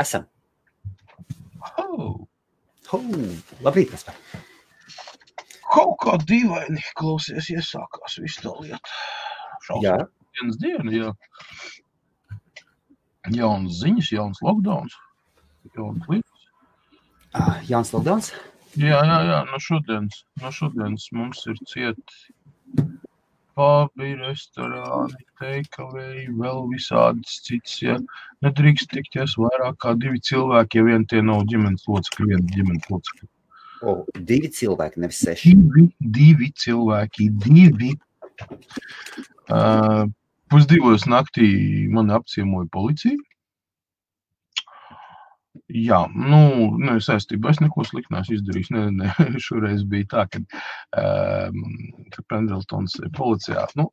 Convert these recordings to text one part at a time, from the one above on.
Esam. Oh, Hau, labrīt, Kaspar. kaut kā dīvaini klausies, iesākās viss tā lieta. Jā, Šausmas diena, jā. Jaunas ziņas, jauns lockdowns. Jaunas lietas. ah, Jānis Logdons. Jā, jā, jā, no šodienas, no šodienas mums ir cieti pubi, restorāni, takeaway, vēl visādas citas, ja nedrīkst tikties vairāk kā divi cilvēki, ja vien tie nav ģimenes locekļi, viena ģimenes locekļi. O, divi cilvēki, nevis seši. Divi, divi cilvēki, divi. Uh, pusdivos naktī mani apciemoja policija. Jā, nu, nu saistībā es neko sliktu neesmu izdarījis. Ne, ne, šoreiz bija tā, ka um, Pendletons ir policijā. Nu,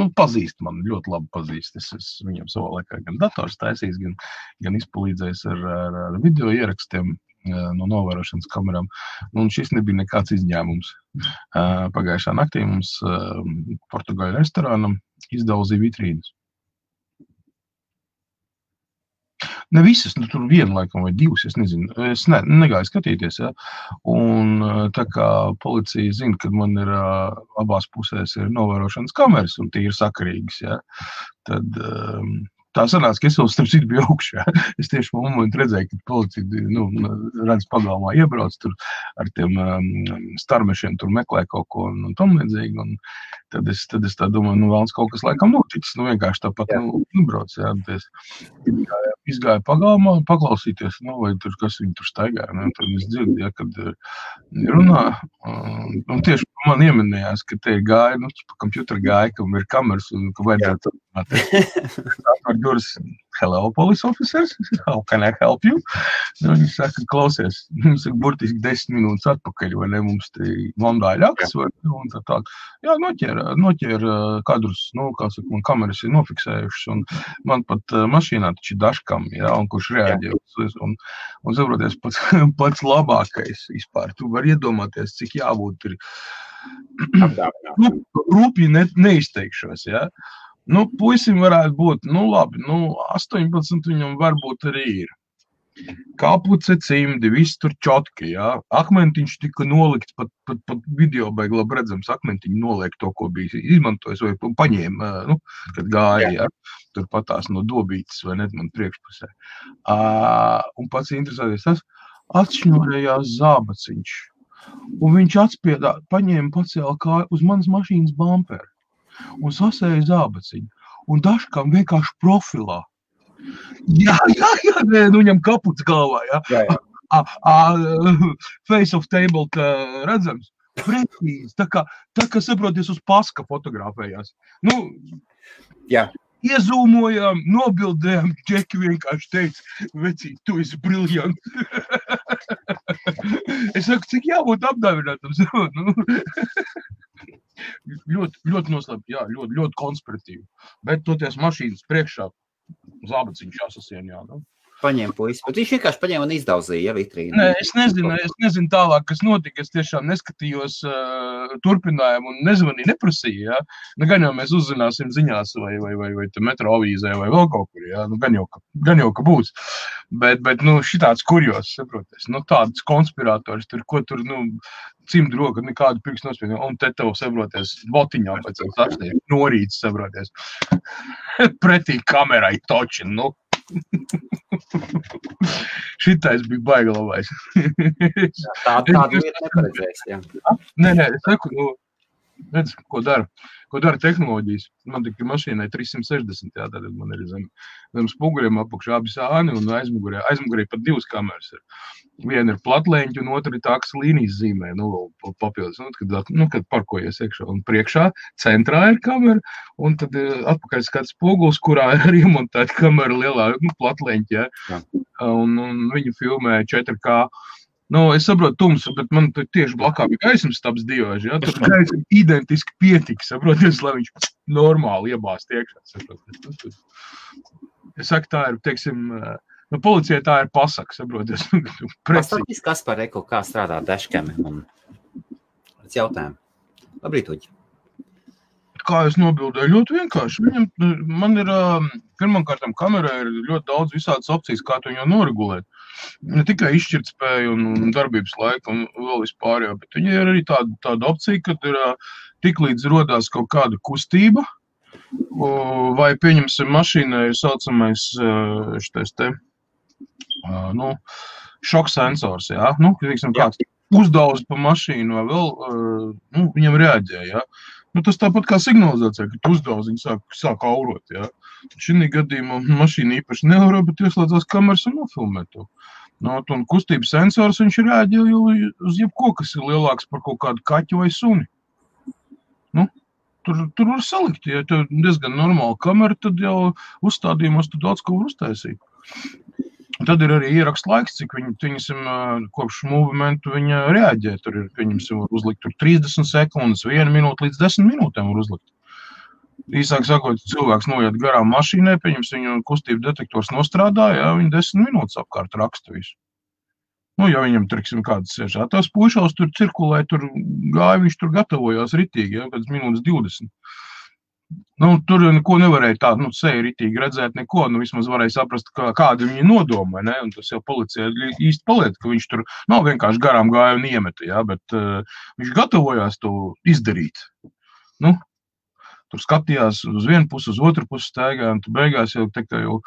nu, pazīst man ļoti labi. Pazīst. Es esmu viņam savā laikā gan dators taisījis, gan, gan izpalīdzējis ar, ar, ar video ierakstiem uh, no novērošanas kamerām. Un šis nebija nekāds izņēmums. Uh, pagājušā naktī mums uh, Portugāļu restorānam izdauzīja vitrīnas. Ne visas, nu, tur viena laikam vai divas, es nezinu. Es ne, negāju skatīties. Ja? Un eh, tā kā policija zina, ka man ir uh, abās pusēs ir novērošanas kameras un tie ir sakarīgas, ja? tad um, tā sanāca, ka es vēl starp citu biju augšā. Es tieši momentu redzēju, ka policija nu, redz pagalmā iebrauc tur ar tiem um, starmešiem, tur meklē kaut ko un, un tam līdzīgi. Un tad es, tad es tā domāju, nu, vēlams kaut kas laikam noticis. Nu, vienkārši tāpat, Jā. nu, nu brauc, jā, un es izgāju, pagalmā, paklausīties, nu, vai tur kas viņi tur staigāja. Nu, tad es dzirdu, ja, kad uh, runā, um, un tieši man ieminējās, ka te gāja, nu, pa kompjuteru gāja, kam ir kameras un ka vajadzētu atvērt durvis. Hello, police officers, how can I help you? Nu, viņi saka, klausies, mums ir burtiski desmit minūtes atpakaļ, vai ne, mums te mondā ir akts, vai un tā tā. Jā, noķēra, noķēra kadrus, nu, kā saka, man kameras ir nofiksējušas, un man pat uh, mašīnā taču ir dažkam, jā, un kurš reaģē uz, un, un saproties, pats, pats labākais vispār. Tu vari iedomāties, cik jābūt ir rūpīgi ne, neizteikšos. Ja? Nu, puisim varētu būt, nu, labi, nu, 18 viņam varbūt arī ir. Kapuce, cimdi, viss tur čotki, jā. Akmentiņš tika nolikts, pat, pat, pat video beig labi redzams, akmentiņu noliek to, ko bija izmantojis, vai pa- paņēma, nu, kad gāja, jā. Tur patās no dobītes, vai ne, man priekšpusē. Uh, un pats interesantais tas, atšņorējās zābaciņš. Un viņš atspiedā, paņēma pacēla kāju uz manas mašīnas bumperu un sasēja zābaciņu. Un dažkam vienkārši profilā. Jā, jā, jā, nē, nu viņam kaputs galvā, jā. Jā, jā. A, a, face of table redzams. Precīzi, tā kā, tā kā saproties uz paska fotografējās. Nu, Jā. Iezūmojām, nobildējām, Džeki vienkārši teica, vecīt, tu esi briljants. es saku, cik jābūt apdāvinātam. nu, ļoti, ļoti noslēpt, jā, ļoti, ļoti konspiratīvi. Bet toties mašīnas priekšā zābaciņš jāsasien, jā. Nu. Paņēma puisi. Bet viņš vienkārši paņēma un izdauzīja, ja vitrīnu. Nē, es nezinu, es nezinu tālāk, kas notika. Es tiešām neskatījos uh, turpinājumu un nezvanīju, neprasīju. Ja? Nu, gan jau mēs uzzināsim ziņās, vai, vai, vai, vai metro avīzē, vai vēl kaut kur. Ja? Nu, gan, jau, ka, gan jau, ka būs. Bet, bet nu, šitāds kurjos, saproties, nu, tāds konspirators, tur, ko tur, nu, cimdu roka, nekādu pirkstu nospiedumu, un te tev, saproties, botiņā pēc tam sasniegt, norīts, saproties, pretī kamerai toči, nu. Šitais bija baigi labais. Tā, tādu lietu neparedzēs. Jā. Nē, nē, es saku, nu, redz, ko dara. Ko dara tehnoloģijas? Man tikai mašīnai 360, jā, tad man ir zem, zem spoguriem apakšā abi sāni un aizmugurē, aizmugurē pat divas kameras ir. Viena ir platleņķa un otra ir tāks līnijas zīmē, nu, vēl pa- papildus, nu, kad, nu, kad parkojies iekšā. Un priekšā centrā ir kamera, un tad eh, atpakaļ skats spogulis, kurā ir iemontēta kamera lielā, nu, platleņķa, jā. Jā. Un, un viņu filmē 4K. Nu, es saprotu, tums, bet man tur tieši blakus bija gaismas stāsts divi. Ja? Tur gaisma identiski pietika, saprotiet, lai viņš normāli iebāzt iekšā. Nu, Es saku, tā ir, teiksim, nu, policijai tā ir pasaka, saprotiet. Precīzi. Pastāstīs, kas par eko, kā strādā deškami. Un... Tas jautājumu. Labrīt, Uģi. Kā es nobildēju, ļoti vienkārši. Viņam, man ir, pirmkārt, kamerā ir ļoti daudz visādas opcijas, kā to noregulēt. Ne tikai izšķirtspēja un, un darbības laika un vēl vispār, jā, bet viņai ir arī tāda, tāda opcija, ka ir tik līdz rodās kaut kāda kustība, vai, pieņemsim, mašīnai ir saucamais šitais te, nu, šoks sensors, jā, nu, teiksim, kāds uzdauz pa mašīnu vai vēl, nu, viņam reaģē, jā. Nu, tas tāpat kā signalizācija, ka tu uzdauz, viņi sāk, sāk aurot, jā. Šī gadījumā mašīna īpaši neauro, bet ieslēdzās kameras un nofilmē to. Nu, un kustības sensors viņš reaģē jau uz jebko, kas ir lielāks par kaut kādu kaķu vai suni. Nu, tur, tur var salikt, ja tev diezgan normāla kamera, tad jau uzstādījumos tu daudz ko var uztaisīt. Tad ir arī ieraksts laiks, cik viņi, viņasim, kopš movimentu viņa reaģē. Tur ir, pieņemsim, var uzlikt tur 30 sekundes, 1 minūte līdz 10 minūtēm var uzlikt. Īsāk sakot, cilvēks noiet garām mašīnai, pieņemsim, viņu kustību detektors nostrādā, jā, viņi 10 minūtes apkārt raksta visu. Nu, ja viņam, teiksim, kāds sēž, tās pušās tur cirkulē, tur gāja, viņš tur gatavojās ritīgi, jā, kāds minūtes 20. Nu, tur neko nevarēja tādu nu, seju ritīgi redzēt, neko. Nu, vismaz varēja saprast, kā, kāda viņa nodoma. Ne? Un tas jau policija īsti paliek, ka viņš tur nav vienkārši garām gāja un iemeta, ja? bet uh, viņš gatavojās to izdarīt. Nu, tur skatījās uz vienu pusi, uz otru pusi un tur beigās jau, jau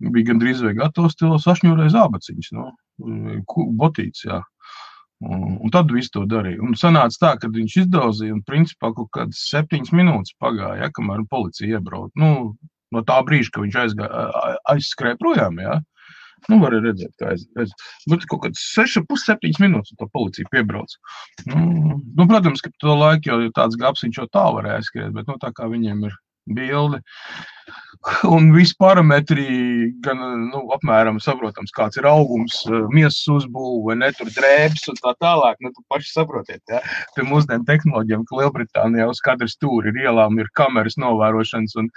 bija gandrīz vai gatavs sašņurēt zābaciņas, nu, botīts, jā. Un, un tad viss to darīja. Un sanāca tā, ka viņš izdauzīja, un principā kaut kādas septiņas minūtes pagāja, ja, kamēr policija iebrauca. Nu, no tā brīža, kad viņš aizgāja, aizskrēja projām, ja, nu, var redzēt, kā aiz, aiz. Bet kaut kāds 6,5 minūtes tā policija piebrauc. Nu, nu, protams, ka to laiku jau tāds gaps viņš jau tā varēja aizskriet, bet nu, tā kā viņiem ir bildi. Un visi parametri, gan nu, apmēram saprotams, kāds ir augums, miesas uzbūve, vai ne tur drēbes un tā tālāk. Nu, paši saprotiet, ja? pie mūsdienu tehnoloģiem, ka Lielbritānijā uz katra stūra ir ielām, ir kameras novērošanas un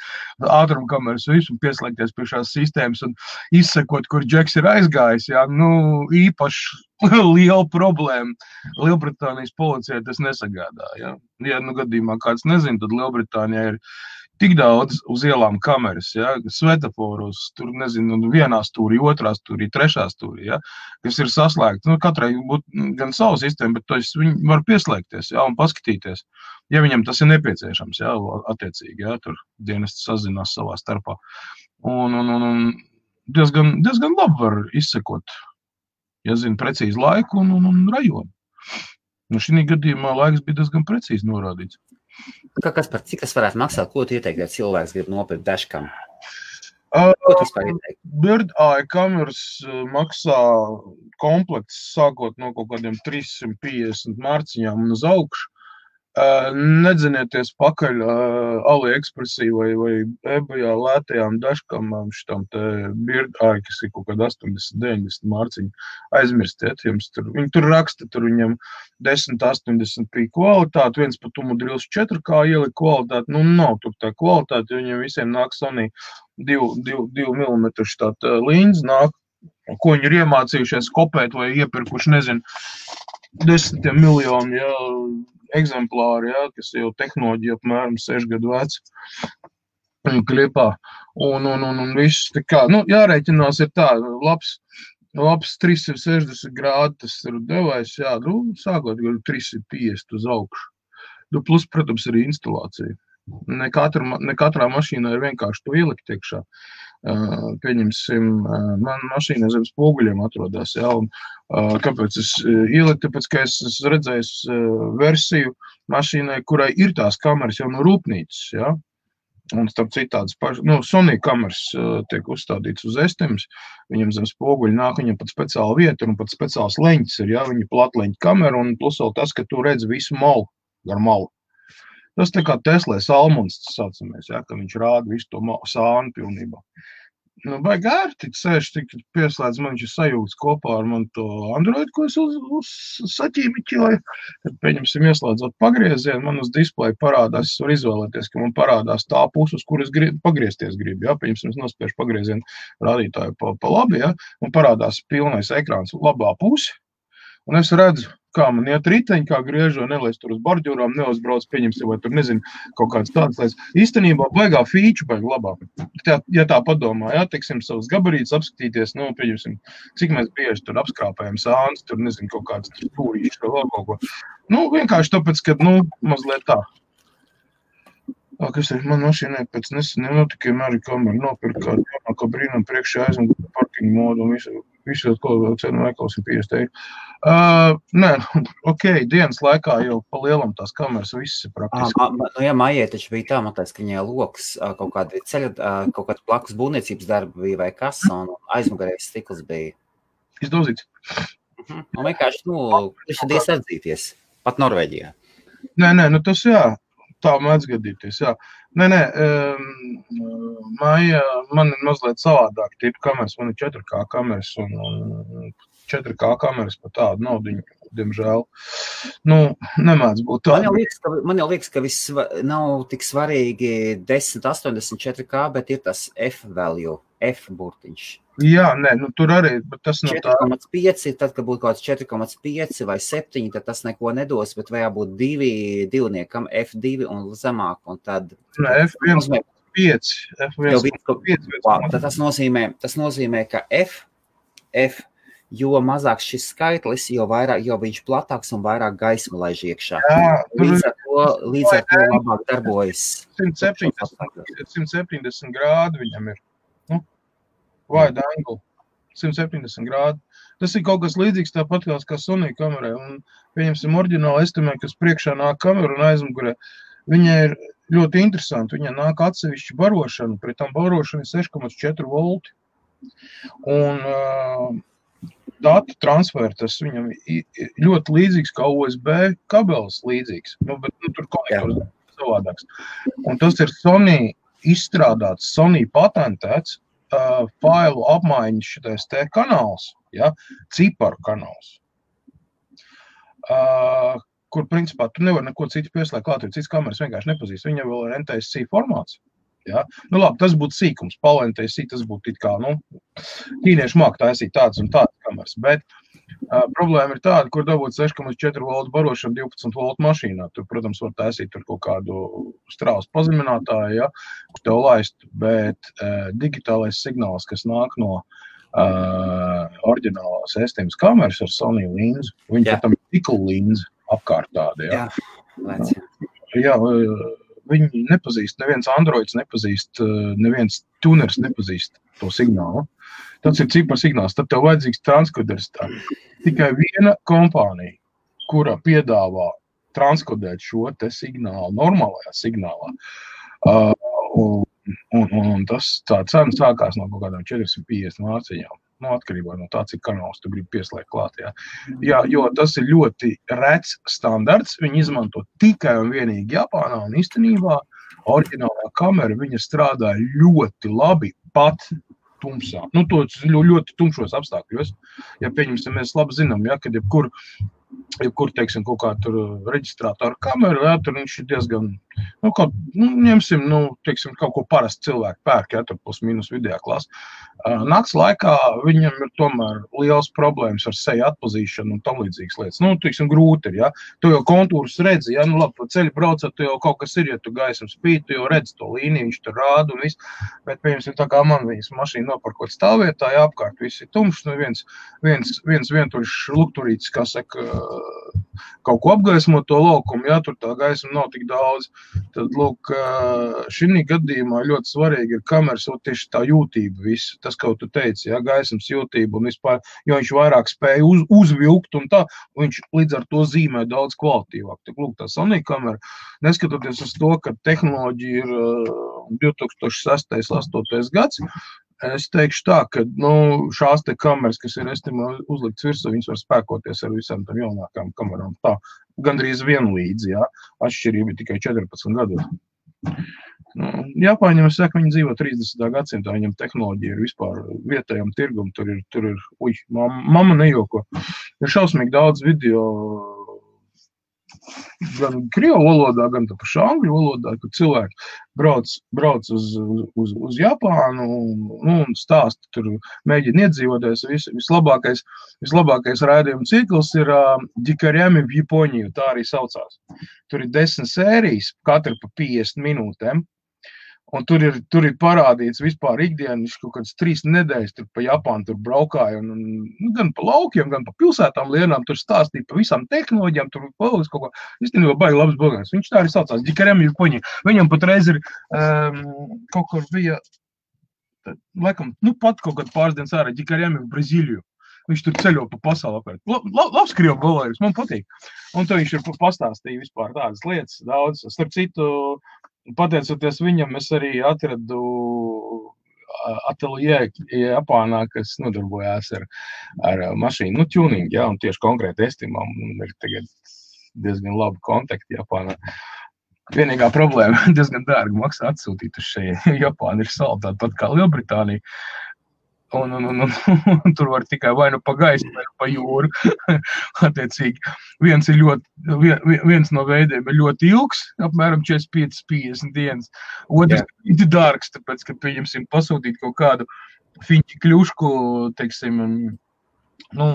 ātruma kameras, visu pieslēgties pie šās sistēmas un izsekot, kur džeks ir aizgājis. Ja? Nu, īpaši liela problēma. Lielbritānijas policijai tas nesagādā. Ja, ja nu gadījumā kāds nezina, tad Lielbritānijā ir tik daudz uz ielām kameras, ja, svetaforos, tur nezinu, nu, vienā stūrī, otrā stūrī, trešā stūrī, ja, kas ir saslēgti. Nu, katrai būtu gan savu sistēmu, bet tos viņi var pieslēgties ja, un paskatīties, ja viņam tas ir nepieciešams, ja, attiecīgi, ja, tur dienests sazinās savā starpā. Un, un, un, un diezgan, diezgan labi var izsekot, ja zina precīzi laiku un, un, un rajonu. Nu, šī gadījumā laiks bija diezgan precīzi norādīts. Kā, kas par cik tas varētu maksāt? Ko tu ieteiktu, ja cilvēks grib nopirkt dashcam? Uh? Bird Eye kameras maksā komplekts sākot no kaut kādiem 350 mārciņām un uz augšu. Nedzinieties pakaļ AliExpressī vai, vai eBayā lētajām dažkamām šitam te birdāji, kas ir kaut kāda 80, 90 mārciņu. Aizmirstiet, jums tur, viņi tur raksta, tur viņam 10, 80 pī kvalitāte, viens pat umu drils 4 kā ielika kvalitāte, nu nav tur tā kvalitāte, viņiem visiem nāk Sony 2 mm šitāt līnz nāk, ko viņi ir iemācījušies kopēt vai iepirkuši, nezinu, desmitiem miljonu, ja, eksemplāri, ja, kas jau tehnoloģija apmēram 6 gadu veci. Klipā. Un, un, un, un viss tā kā, nu, jārēķinās ir tā, labs, labs 360 grādi tas ir devais, jā, nu, sākot ar 350 uz augšu. Nu, plus, protams, arī instalācija. Ne, katra, ne katrā mašīnā ir vienkārši to ielikt iekšā. Pieņemsim, man mašīna zem spoguļiem atrodas, jā, un Kāpēc es ieliku? Tāpēc, ka es esmu redzējis versiju mašīnai, kurai ir tās kameras jau no rūpnīcas. Ja? Un starp citu, tādas pašas, nu, Sony kameras uh, tiek uzstādītas uz estemes. Viņam zem spoguļa nāk, viņam pat speciāla vieta un pat speciāls leņķis ir. Ja? Viņa platleņķa kamera un plus vēl tas, ka tu redz visu malu gar malu. Tas tā kā Tesla salmons, saucamies, ja? ka viņš rāda visu to sānu pilnībā. Nu, vai gārti sēž tik pieslēdz, man viņš ir sajūts kopā ar man to Android, ko es uz, uz saķīmiķoju. Tad, pieņemsim, ieslēdzot pagriezienu, man uz displeja parādās, es varu izvēlēties, ka man parādās tā puse, uz kuras grib, pagriezties gribu. Ja? Pieņemsim, es nospiežu pagriezienu rādītāju pa, pa labi, ja? un parādās pilnais ekrāns labā pusi. Un es redzu, kā man iet riteņi, kā griežo, nelaiž tur uz borģūrām, neuzbrauc, pieņemsim, vai tur nezinu, kaut kādas tādas lietas. Īstenībā baigā fīču baig labāk. Tā, ja tā padomā, jā, teiksim, savus gabarītus apskatīties, nu, pieņemsim, cik mēs bieži tur apskrāpējam sāns, tur nezinu, kaut kādas tur stūrīšas vai vēl kaut ko. Nu, vienkārši tāpēc, ka, nu, mazliet tā. Tā, kas ir man mašīnai pēc neseniem notikiem, arī kamera nopirka kādu jaunāko brīnumu priekšā aizmugurē parkingu modu un visu, visu ko cenu veikals ir 50 eiro. Uh, nē, ok, dienas laikā jau pa lielam tās kameras visas ir praktiski. Ah, nu, jā, mājai taču bija tā, man liekas, ka viņai loks kaut kāda ceļa, kaut kāda blakus būvniecības darba bija vai kas, un aizmugurējais stikls bija. Izdozīts. Mhm. Un vienkārši, nu, viņš ir iesaistīties, pat Norvēģijā. Nē, nē, nu tas jā, tā mēdz gadīties, jā. Nē, nē, māja man ir mazliet savādāk tipu kameras, man ir 4K kameras un 4K kameras par tādu naudu, diemžēl. Nu, nemēdz būt tā. Man jau liekas, ka, man jau liekas, ka viss nav tik svarīgi 10, 84K, bet ir tas F value, F burtiņš. Jā, nē, nu, tur arī tas nav tā. 4,5, tad, kad būtu kaut kāds 4,5 vai 7, tad tas neko nedos, bet vajag būt divi divniekam, F2 un zemāk, un tad. Nē, F1, 5, F1, 5. Wow, tad tas nozīmē, tas nozīmē, ka F, F, jo mazāks šis skaitlis, jo, vairāk, jo viņš platāks un vairāk gaismu laiž iekšā. Jā, līdz ar to, līdz ar to labāk darbojas. 170, 170 grādi viņam ir. Nu, wide angle. 170 grādi. Tas ir kaut kas līdzīgs tāpat kā Sony kamerai. Un, pieņemsim, oriģināli estimē, kas priekšā nāk kamera un aizmugurē. Viņa ir ļoti interesanti. Viņa nāk atsevišķi barošana, pret tam barošana ir 6,4 volti. Un uh, datu transferu, tas viņam ļoti līdzīgs kā USB kabelis līdzīgs, nu, bet nu, tur konektors savādāks. Un tas ir Sony izstrādāts, Sony patentēts uh, failu apmaiņas šitais te kanāls, ja, ciparu kanāls. Uh, kur principā tu nevari neko citu pieslēgt klāt, jo cits kameras vienkārši nepazīst. Viņam vēl ir NTSC formāts. Ja? Nu, labi, tas būtu sīkums, palentēs, tas būtu kā, nu, ķīnieši māk taisīt tādas un tādas kameras, bet uh, problēma ir tāda, kur dabūt 6,4 voltu barošanu 12 voltu mašīnā. Tur, protams, var taisīt kaut kādu strāvas pazeminātāju, ja, kur tev laist, bet uh, digitālais signāls, kas nāk no uh, oriģinālās sistēmas kameras ar Sony līnzi, viņi tam ir tiklu līnzi apkārt tādi, ja. Jā, jā, Viņi nepazīst, neviens Androids nepazīst, eh, neviens tuneris nepazīst to signālu. Tas ir cipars signāls. Tad tev vajadzīgs transkoders. Tā. Tikai viena kompānija, kura piedāvā transkodēt šo signālu normālajā signālā. Uh, un, un, un tas tā cena sākās no kaut kādām 450 mārciņām nu, atkarībā no tā, cik kanāls tu gribi pieslēgt klāt. Jā. jā, jo tas ir ļoti rets standarts. Viņi izmanto tikai un vienīgi Japānā, un īstenībā oriģinālā kamera viņa strādā ļoti labi pat tumsā. Nu, tos ļoti tumšos apstākļos. Ja, pieņemsim, mēs labi zinām, ja, kad jebkur jebkur, teiksim, kaut kāda reģistrātora kamera, jā, tur viņš ir diezgan, nu, kaut, nu, ņemsim, nu, teiksim, kaut ko parasti cilvēki pērk, jā, tur plus mīnus vidējā klasa. Nakts laikā viņam ir tomēr liels problēmas ar seju atpazīšanu un tam līdzīgas lietas. Nu, teiksim, grūti ir, jā. Tu jau kontūrus redzi, jā, nu, labi, pa ceļu braucot, tu jau kaut kas ir, ja tu gaisam spīd, tu jau redzi to līniju, viņš tur rāda un viss. Bet, piemēram, tā kā man viņas mašīna nopirkot stāvvietā, jā, apkārt viss ir tumšs, nu, viens, viens, viens vientuļš lukturītis, kā saka, kaut ko apgaismot to laukumu, ja tur tā gaisma nav tik daudz, tad, lūk, šī gadījumā ļoti svarīgi ir kameras, un tieši tā jūtība viss, tas, ko tu teici, ja, gaismas jūtība un vispār, jo viņš vairāk spēja uz, uzvilkt un tā, un viņš līdz ar to zīmē daudz kvalitīvāk. Tad, lūk, tā Sony kamera, neskatoties uz to, ka tehnoloģija ir 2006. 2008. gads, Es teikšu tā, ka nu, šās te kameras, kas ir estimā uzliktas virsū, viņas var spēkoties ar visām tām jaunākām kamerām. Tā gandrīz vienlīdz, jā. Atšķirība ir tikai 14 gados. Nu, Japāņiem es saku, viņi dzīvo 30. gadsimtā, viņam tehnoloģija ir vispār vietējam tirgum, tur ir, tur ir, uj, mamma nejoko. Ir šausmīgi daudz video gan krievu valodā, gan pašā angļu valodā, kad cilvēki brauc, brauc uz, uz, uz Japānu nu, un stāsta, tur mēģina iedzīvoties. Vis, vislabākais, vislabākais raidījuma cikls ir uh, Dikarjami в Japoniju, tā arī saucās. Tur ir desmit sērijas, katra pa 50 minūtēm. Un tur ir, tur ir parādīts vispār ikdienas kaut kādas trīs nedēļas, tur pa Japānu tur braukāja. Un, un, nu, gan pa laukiem, gan pa pilsētām lienām. Tur stāstīja par visām tehnoloģijām. Tur kaut ko īstenībā baigi labs blogāns. Viņš tā arī saucās Dikarem Japoņi. Viņam patreiz ir um, kaut kur bija, laikam, nu pat kaut kad pāris dienas ārā Dikarem Brazīliju. Viņš tur ceļo pa pasauli. La, la, labs krievu galvojums, man patīk. Un to viņš ir pastāstījis vispār tādas lietas daudz. Starp citu, pateicoties viņam, es arī atradu ateljē Japānā, kas nodarbojās ar, ar mašīnu nu, tuningu, ja, un tieši konkrēti estimam ir tagad diezgan labi kontakti Japānā. Vienīgā problēma - diezgan dārgi maksā atsūtīt uz šeit. Japāna ir salda tāpat kā Lielbritānija. Un, un, un, un, un tur var tikai vai nu pa gaisu, vai nu pa jūru. Attiecīgi, viens, ļoti, viens no veidiem ir ļoti ilgs, apmēram 45-50 dienas. Otrs ir dārgs, tāpēc, ka, pieņemsim, pasūtīt kaut kādu fiņķi kļušku, teiksim, nu,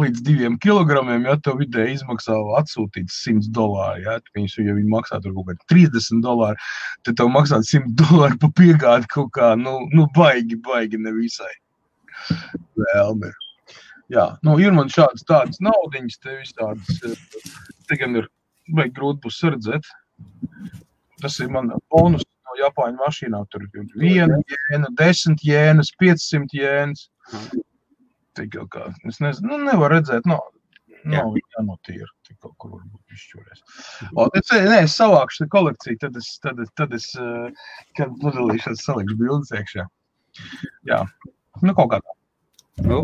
līdz diviem kilogramiem, ja tev vidēji izmaksā atsūtīt 100 dolāru, ja viņus, ja viņi maksā tur kaut kādi 30 dolāri, tad tev maksā 100 dolāru pa piegādi kaut kā, nu, nu baigi, baigi nevisai vēlme. Jā, nu, ir man šādas tādas naudiņas, te visādas, eh, te gan ir, vajag grūti būs redzēt. Tas ir man bonus no Japāņu mašīnām. Tur ir viena jēna, desmit jēnas, 500 jēnas. Tik jau kā, es nezinu, nu, nevar redzēt, nav, nav jānotīra, tik kaut kur varbūt izšķūrēs. O, es, nē, es savākšu kolekciju, tad es, tad tad es, eh, kad nodalīšos, salikšu bildes iekšā. Jā, Nu, kaut kā tā. Nu,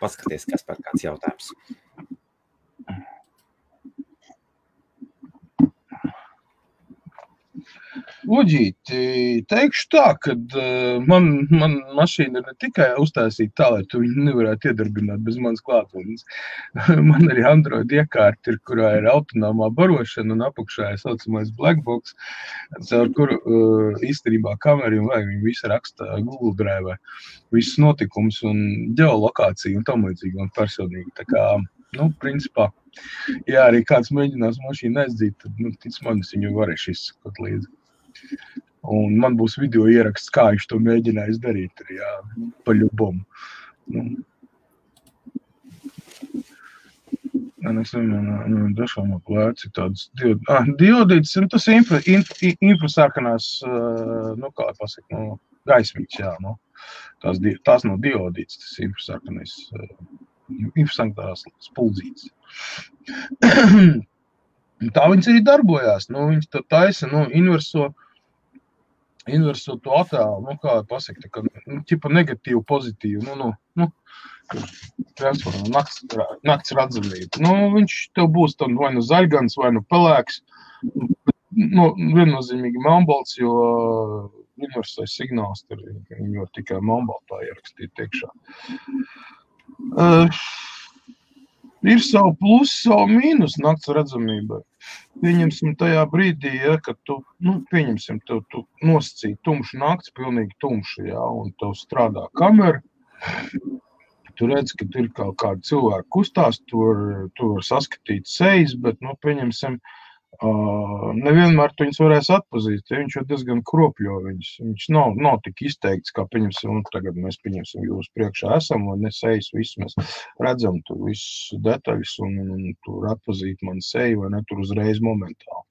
paskaties, kas par kāds jautājums. Uģīti, teikšu tā, ka uh, man, man mašīna ir ne tikai uztaisīta tā, lai tu viņu nevarētu iedarbināt bez manas klātbūtnes. man arī Android iekārta ir, kurā ir autonomā barošana un apakšā ir saucamais blackbox, caur kuru uh, īstenībā kameri un vajag viņi visu raksta Google Drive, visus notikumus un ģeolokāciju un tam līdzīgi un personīgi. Tā kā, nu, principā, ja arī kāds mēģinās mašīnu aizdzīt, tad, nu, tic man, es viņu varēšu izsakot līdzi. Un man būs video ieraksts, kā viņš to mēģinājis darīt. Jā, pa ļubumu. Nu. Es nezinu, dažām plēci tādas ah, diodītas, nu, tas ir infra, infra, infrasarkanās, nu, kā pasaka, nu, gaismīgs, jā, nu. Tās, tās nav diodītas, tas ir infrasarkanais, infrasarkanās spuldzītes. Tā viņas arī darbojās, nu, viņas to taisa, nu, inverso, uh, inversot to attēlu, nu, kā pasakot, ka nu, ķipa negatīvu, pozitīvu, nu, nu, nu transformā nakts, nakts redzamība. Nu, viņš tev būs tam vai nu zaļgans, vai nu pelēks, nu, viennozīmīgi melnbalts, jo universālais signāls tur var tikai melnbaltā ierakstīt iekšā. Uh, ir savu plusu, savu mīnus nakts redzamībai. Pieņemsim, tajā brīdī, ja, kad tu, nu, pieņemsim, tev, tu nosacīji tumšu nakts, pilnīgi tumšu, ja, un tev strādā kamera. Tu redz, ka tur ir kaut kāda cilvēka kustās, tur, tur saskatīt sejas, bet, nu, pieņemsim, uh, Uh, nevienmēr viņas varēs atpazīt. Ja viņš jau diezgan kropļo viņus. Viņš nav, nav tik izteikts, kā pieņemsim, un tagad mēs pieņemsim jūs priekšā esam, un nesejas visu mēs redzam, tur visus detaļas, un, un, un tur atpazīt man seju, vai ne, tur uzreiz momentāli.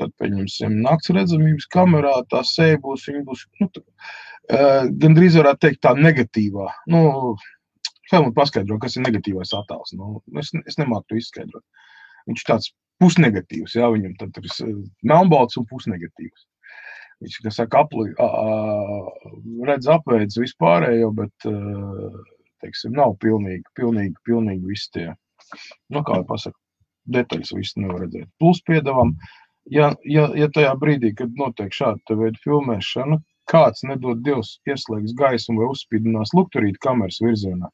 Tad, pieņemsim, nakts redzamības kamerā tā seja būs, viņa būs, nu, tā, uh, gandrīz varētu teikt tā negatīvā. Nu, Helmut paskaidro, kas ir negatīvais attēls. Nu, es, es nemāku to izskaidrot. Viņš tāds pusnegatīvs. Jā, viņam tad ir melnbalts un pusnegatīvs. Viņš, kas saka, apli, a, a, redz apveids vispārējo, bet, teiksim, nav pilnīgi, pilnīgi, pilnīgi visi tie, nu, kā jau pasaka, detaļas visu nevar redzēt. Plus piedavam, ja, ja, ja tajā brīdī, kad notiek šāda veida filmēšana, kāds nedod Dievs ieslēgs gaismu vai uzspīdinās lukturīt kameras virzienā,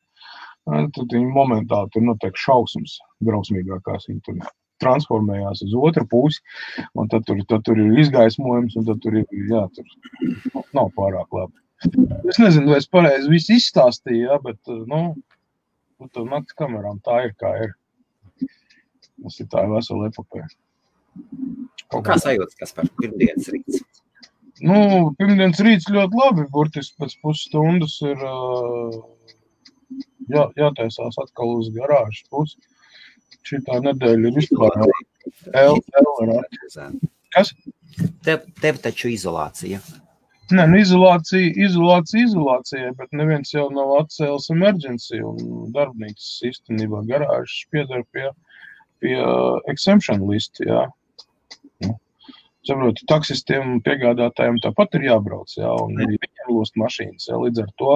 tad viņi momentāli tur notiek šausmas drausmīgākās tur transformējās uz otru pusi, un tad tur, tad tur ir izgaismojums, un tad tur ir, jā, tur nav pārāk labi. Es nezinu, vai es pareizi visu izstāstīju, ja, bet, nu, tur naktas kamerām tā ir, kā ir. Tas ir tā vesela epopēja. Kā sajūtas, kas par pirmdienas rīts? Nu, pirmdienas rīts ļoti labi, burtiski pēc pusstundas ir jā, jātaisās atkal uz garāžas pusi. Šitā nedēļa ir vispār L, Kas? Tev, tev taču izolācija. Nē, nu izolācija, izolācija, izolācija, bet neviens jau nav atcēlis emergency, un darbnīcas īstenībā garāžas piedar pie, pie exemption listi, jā. Saprotu, taksistiem un piegādātājiem tāpat ir jābrauc, jā, un viņiem lost mašīnas, jā, līdz ar to,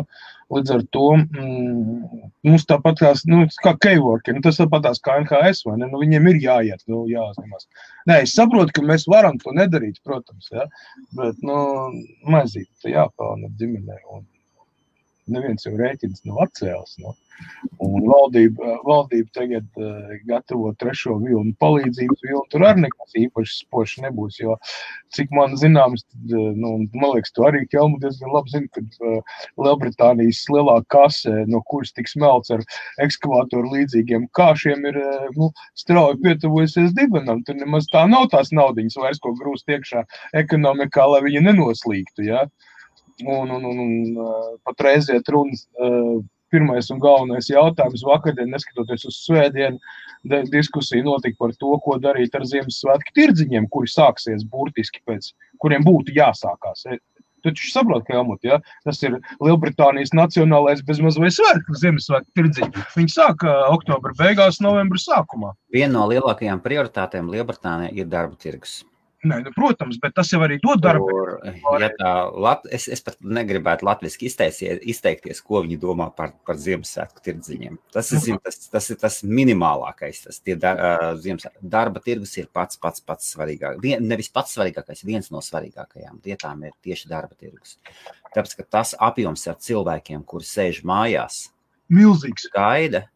līdz ar to mm, mums tāpat tās, nu, kā K-worker, nu, tas tāpat tās kā NHS, vai ne, nu, viņiem ir jāiet, nu, jāuzņemās. Nē, es saprotu, ka mēs varam to nedarīt, protams, jā, bet, nu, maizīt, jāpelna ģimenei, un neviens jau rēķins nav atcēlis, nu. Un valdība, valdība tagad uh, gatavo trešo vilnu palīdzības vilnu. Tur arī nekas īpaši spožs nebūs. Jo, cik man zināms, tad, uh, nu, man liekas, tu arī Kelmu diezgan labi zini, ka uh, Lielbritānijas lielā kase, no kuras tiks melts ar ekskavātoru līdzīgiem kāšiem, ir uh, nu, strauji pietuvojusies dibenam. Tur nemaz tā nav tās naudiņas vairs, ko grūst iekšā ekonomikā, lai viņi nenoslīgtu. Ja? Un, un, un, un patreiz iet runas. Uh, pirmais un galvenais jautājums. Vakardien, neskatoties uz svētdienu, diskusija notika par to, ko darīt ar Ziemassvētku tirdziņiem, kuri sāksies burtiski pēc, kuriem būtu jāsākās. E, taču saprotat, ka Helmut, ja? tas ir Lielbritānijas nacionālais bezmaz vai svētku Ziemassvētku tirdziņi. Viņi sāk oktobra beigās, novembra sākumā. Viena no lielākajām prioritātēm Lielbritānijā ir darba tirgus. Nē, nu, protams, bet tas jau arī dod darbu. Ja tā, lat, es, es pat negribētu latviešu izteikties, ko viņi domā par, par Ziemassvētku tirdziņiem. Tas, es zinu, tas, tas ir tas minimālākais. Tas da, uh, darba tirgus ir pats, pats, pats svarīgākais. Vien, nevis pats svarīgākais, viens no svarīgākajām lietām ir tieši darba tirgus. Tāpēc, ka tas apjoms ar cilvēkiem, kuri sēž mājās, milzīgs. Gaida,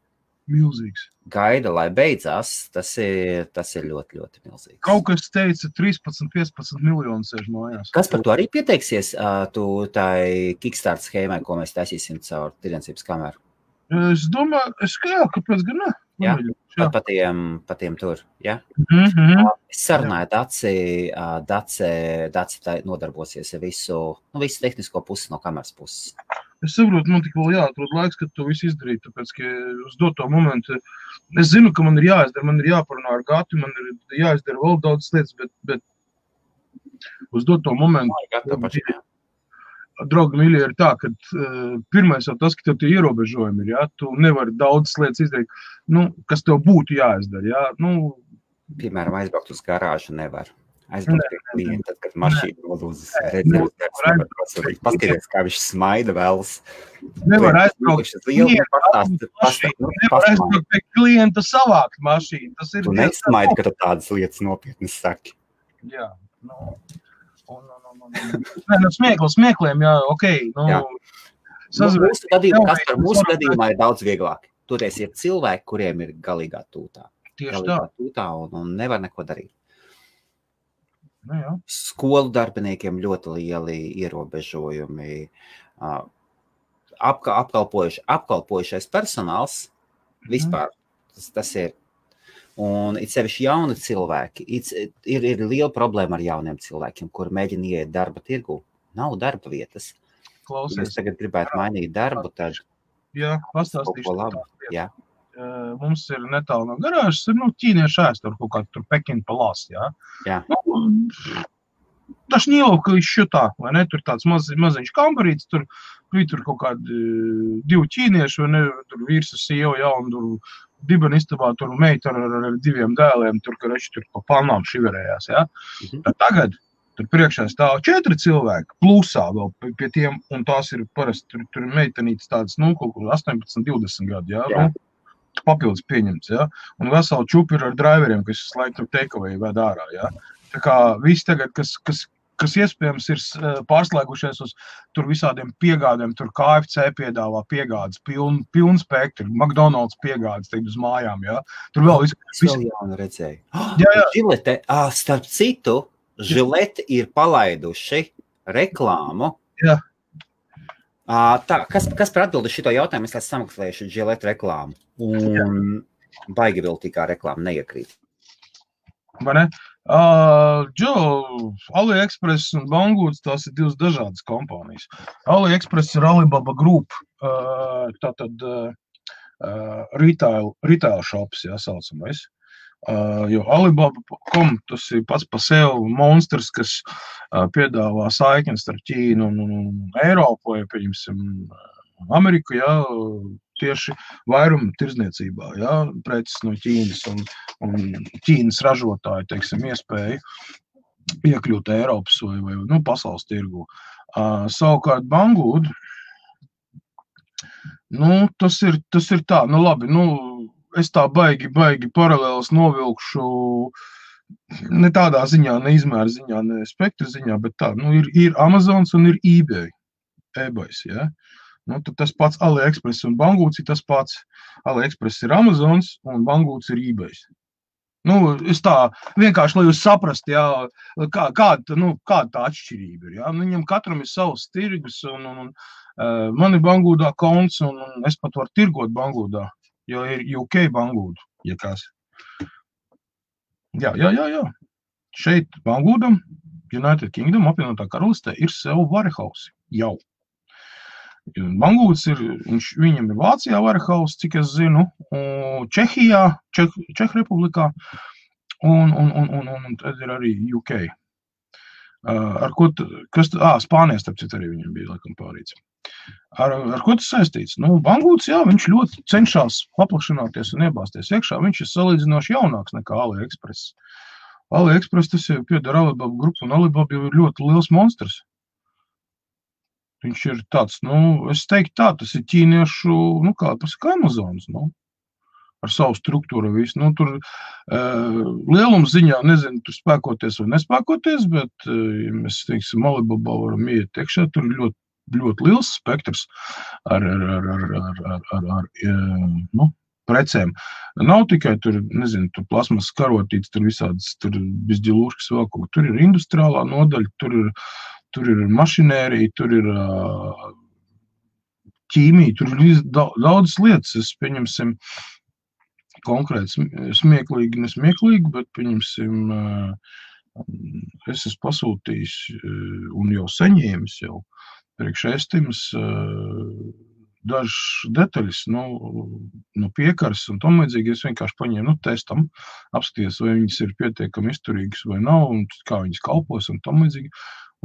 milzīgs. Gaida, lai beidzās, tas ir, tas ir ļoti, ļoti milzīgs. Kaut kas teica, 13, 15 miljoni sēž mājās. Kas par to arī pieteiksies? Tu tai Kickstarter schēmai, ko mēs taisīsim caur tirdzniecības kameru? Es domāju, es, ka jā, kāpēc gan ne? Jā, jā. Pa, tiem, pa tiem tur. Ja? Mm -hmm. Es sarunāju, Daci, Daci, Daci nodarbosies ar visu, nu, visu tehnisko pusi no kameras puses. Es saprotu, man tikai jāatrod laiks, kad to visu izdarīt. Tāpēc, ka uz doto momentu es zinu, ka man ir jāizdara, man ir jāparunā ar gatu, man ir jāizdara vēl daudz lietas, bet, bet uz doto momentu. Draugi, mīļie, ir tā, ka uh, pirmais jau tas, ka tev tie ierobežojumi ir, ja, tu nevari daudzas lietas izdarīt, nu, kas tev būtu jāizdara, ja, nu. Piemēram, aizbraukt uz garāžu nevar. Aizbraukt pie klienta, tad, kad mašīna nolūzas, paskaties, kā viņš smaida vēlas. Nevar aizbraukt pie klienta savākt mašīnu. Tas ir. Tu nesmaidi, ka tu tādas lietas nopietni saki. Jā, nu. Un, un, un. Nē, nu, smieklu, smiekliem, jā, ok. Nu, jā. Sazvēr, mūsu gadījumā, kas mūsu gadījumā ir daudz vieglāk. Toties ir cilvēki, kuriem ir galīgā tūtā. Tieši galīgā tā. Tūtā un, un nevar neko darīt. Nu, jā. Skolu darbiniekiem ļoti lieli ierobežojumi. Apka, apkalpojuši, apkalpojušais personāls mhm. vispār tas, tas ir. Un it sevišķi jauni cilvēki. It, ir, ir liela problēma ar jauniem cilvēkiem, kur mēģina iet darba tirgu. Nav darba vietas. Klausies. Ja es tagad gribētu mainīt darbu, tad jā, pastāstīšu. Jā. Mums ir netālu no garāžas, ir nu, ķīniešu ēstura kaut kāda tur Pekina palās. Jā. Jā. Nu, Tas ņēlauka izšķirtā, vai ne? Tur tāds maz, maziņš kambarīts, tur bija tur kaut kādi divi ķīnieši, vai ne? Tur vīrs ar sievu, jā, un tur dibena istabā tur meita ar, ar, ar diviem dēliem, tur, ka reči tur pa palnām šiverējās, jā. Mhm. Tad tagad tur priekšā stāv četri cilvēki, plusā vēl pie tiem, un tās ir parasti, tur, tur meitenītes tādas, nu, kaut kur 18, 20 gadu, jā. jā. Nu, papildus pieņemts, ja? un vesela čūpa ir ar driveriem, kas visu laiku tur teikavai ved ārā, ja? Tā kā visi tagad, kas, kas kas iespējams ir pārslēgušies uz tur visādiem piegādēm. Tur KFC piedāvā piegādes, pilnu piln spektru, McDonald's piegādes teikt, uz mājām. Ja? Tur vēl viss ir vis... jaunu redzēju. Jā, jā. Žilete, ah, starp citu, Žilete ir palaiduši reklāmu. Jā. Tā, kas, kas par atbildi šo jautājumu? Es esmu samaksājuši Žilete reklāmu. Un baigi vēl tikā reklāma neiekrīt. Vai ne? Uh, Joe, AliExpress un Bangūts tās ir divas dažādas kompānijas. AliExpress ir Alibaba Group, uh, tātad uh, retail, retail shops, jā, saucamais. Uh, jo Alibaba.com tas ir pats par sevi monstrs, kas uh, piedāvā saiknes starp Ķīnu un, un, un Eiropu, vai, pieņemsim, Ameriku, jā, tieši vairuma tirzniecībā, ja, preces no Ķīnas un, un Ķīnas ražotāju teiksim, iespēju iekļūt Eiropas vai, vai nu, pasaules tirgu. Uh, savukārt Bangūda, nu, tas, ir, tas ir tā, nu labi, nu, es tā baigi, baigi paralēlis novilkšu ne tādā ziņā, ne izmēra ziņā, ne spektra ziņā, bet tā, nu, ir, ir Amazons un ir eBay. eBay ja? Nu, tas pats AliExpress un Bangūts ir tas pats. AliExpress ir Amazons un Bangūts ir eBay. Nu, es tā vienkārši, lai jūs saprastu, jā, kā, kāda, nu, kāda tā atšķirība ir. Jā. Nu, viņam katram ir savs tirgus, un, un, un uh, man ir Bangūdā konts, un, un es pat varu tirgot Bangūdā, jo ir UK Bangūda, ja kas. Jā, jā, jā, jā. Šeit Bangūdam, United Kingdom, apvienotā karalistē, ir sev warehouse jau. Bangūts ir, viņš, viņam ir Vācijā Varehaus, cik es zinu, Čehijā, Čeh, Čeh republikā, un, un, un, un, un tad ir arī UK. Ar ko, kas, ā, Spānijas, starp citu, arī viņam bija, laikam, pārīts. Ar, ar ko tas saistīts? Nu, Bangūts, jā, viņš ļoti cenšas paplašināties un iebāzties iekšā. Viņš ir salīdzinoši jaunāks nekā AliExpress. AliExpress tas jau pieder Alibaba grupu, un Alibaba jau ir ļoti liels monstrs. Viņš ir tāds, nu, es teiktu, tā, tas ir ķīniešu, nu, kā pasakā, Amazonas, nu, ar savu struktūru. Visu. Nu, tur uh, lielums ziņā, nezinu, tur spēkoties vai nespēkoties, bet, uh, ja mēs, teiksim, Alibaba varam iet iekšā, tur ir ļoti, ļoti liels spektrs ar, ar, ar, ar, ar, ar, ar, ar uh, nu, precēm. Nav tikai tur, nezinu, tur plasmas karotītes, tur visādas, tur bizģilūškas vēl kaut ko. Tur ir industriālā nodaļa, tur ir uh, tur ir mašinērija, tur ir ķīmija, tur ir daudzas lietas. Es pieņemsim konkrēti smieklīgi, nesmieklīgi, bet pieņemsim, es esmu pasūtījis un jau saņēmis jau priekš estimas dažas detaļas, nu, nu piekaras un tam līdzīgi. Es vienkārši paņēmu, nu, testam, apskaties, vai viņas ir pietiekami izturīgas vai nav, un kā viņas kalpos un tam līdzīgi.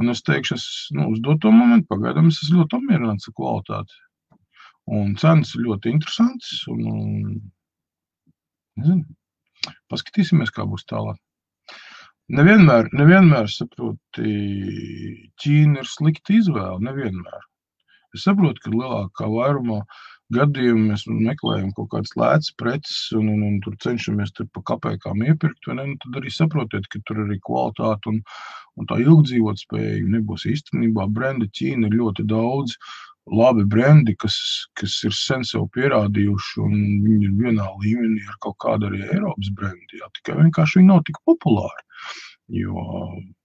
Un es teikšu, es nu, uz doto momentu pagaidām es esmu ļoti apmierināts ar kvalitāti. Un cenas ļoti interesantas. Un, un, nezinu, paskatīsimies, kā būs tālāk. Nevienmēr, nevienmēr saproti, Ķīna ir slikta izvēle. Nevienmēr. Es saprotu, ka lielākā vairumā gadījumu mēs meklējam kaut kādas lētas preces un, un, un tur cenšamies tur pa kapekām iepirkt, ne, nu, tad arī saprotiet, ka tur arī kvalitāte un, un tā ilgdzīvot spēja nebūs īstenībā. Brendi Ķīna ir ļoti daudz, labi brendi, kas, kas ir sen sev pierādījuši, un viņi ir vienā līmenī ar kaut kādu arī Eiropas brendi, jā, tikai vienkārši viņi nav tik populāri. Jo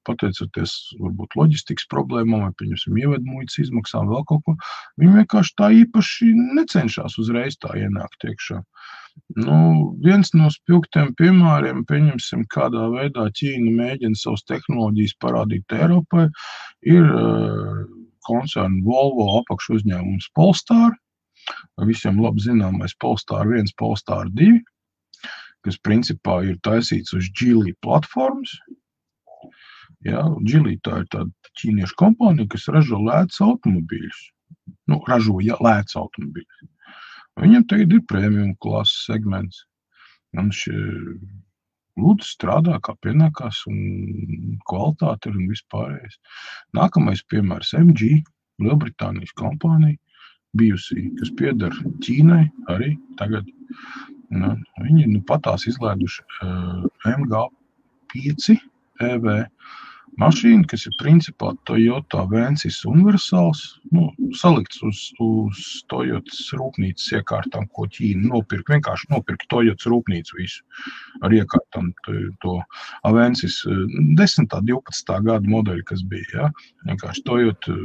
pateicoties varbūt loģistikas problēmām, vai pieņemsim ievedmuitas izmaksām, vēl kaut ko, viņi vienkārši tā īpaši necenšas uzreiz tā ienākt iekšā. Nu, viens no spilgtiem piemēriem, pieņemsim, kādā veidā Ķīna mēģina savas tehnoloģijas parādīt Eiropai, ir uh, koncerna Volvo apakšu uzņēmums Polestar, visiem labi zināmais Polestar 1, Polestar 2, kas principā ir taisīts uz Geely platformas, Ja, Džilī tā ir tāda ķīniešu kompānija, kas ražo lētus automobīļus. Nu, ražoja lētus automobīļus. Viņam tagad ir premium klases segments. Un šie lūdzu strādā kā pienākās, un kvalitāte ir un vispārējais. Nākamais piemērs MG, Lielbritānijas kompānija, bijusi, kas pieder Ķīnai arī tagad. Nu, viņi nu patās izlaiduši uh, MG5 EV mašīna, kas ir principā Toyota Vensis universāls, nu, salikts uz, uz Toyotas rūpnīcas iekārtām, ko Ķīna nopirka. Vienkārši nopirka Toyotas rūpnīcu visu ar iekārtām, to, to Avensis 10. 12. gada modeļi, kas bija. Ja? Vienkārši Toyota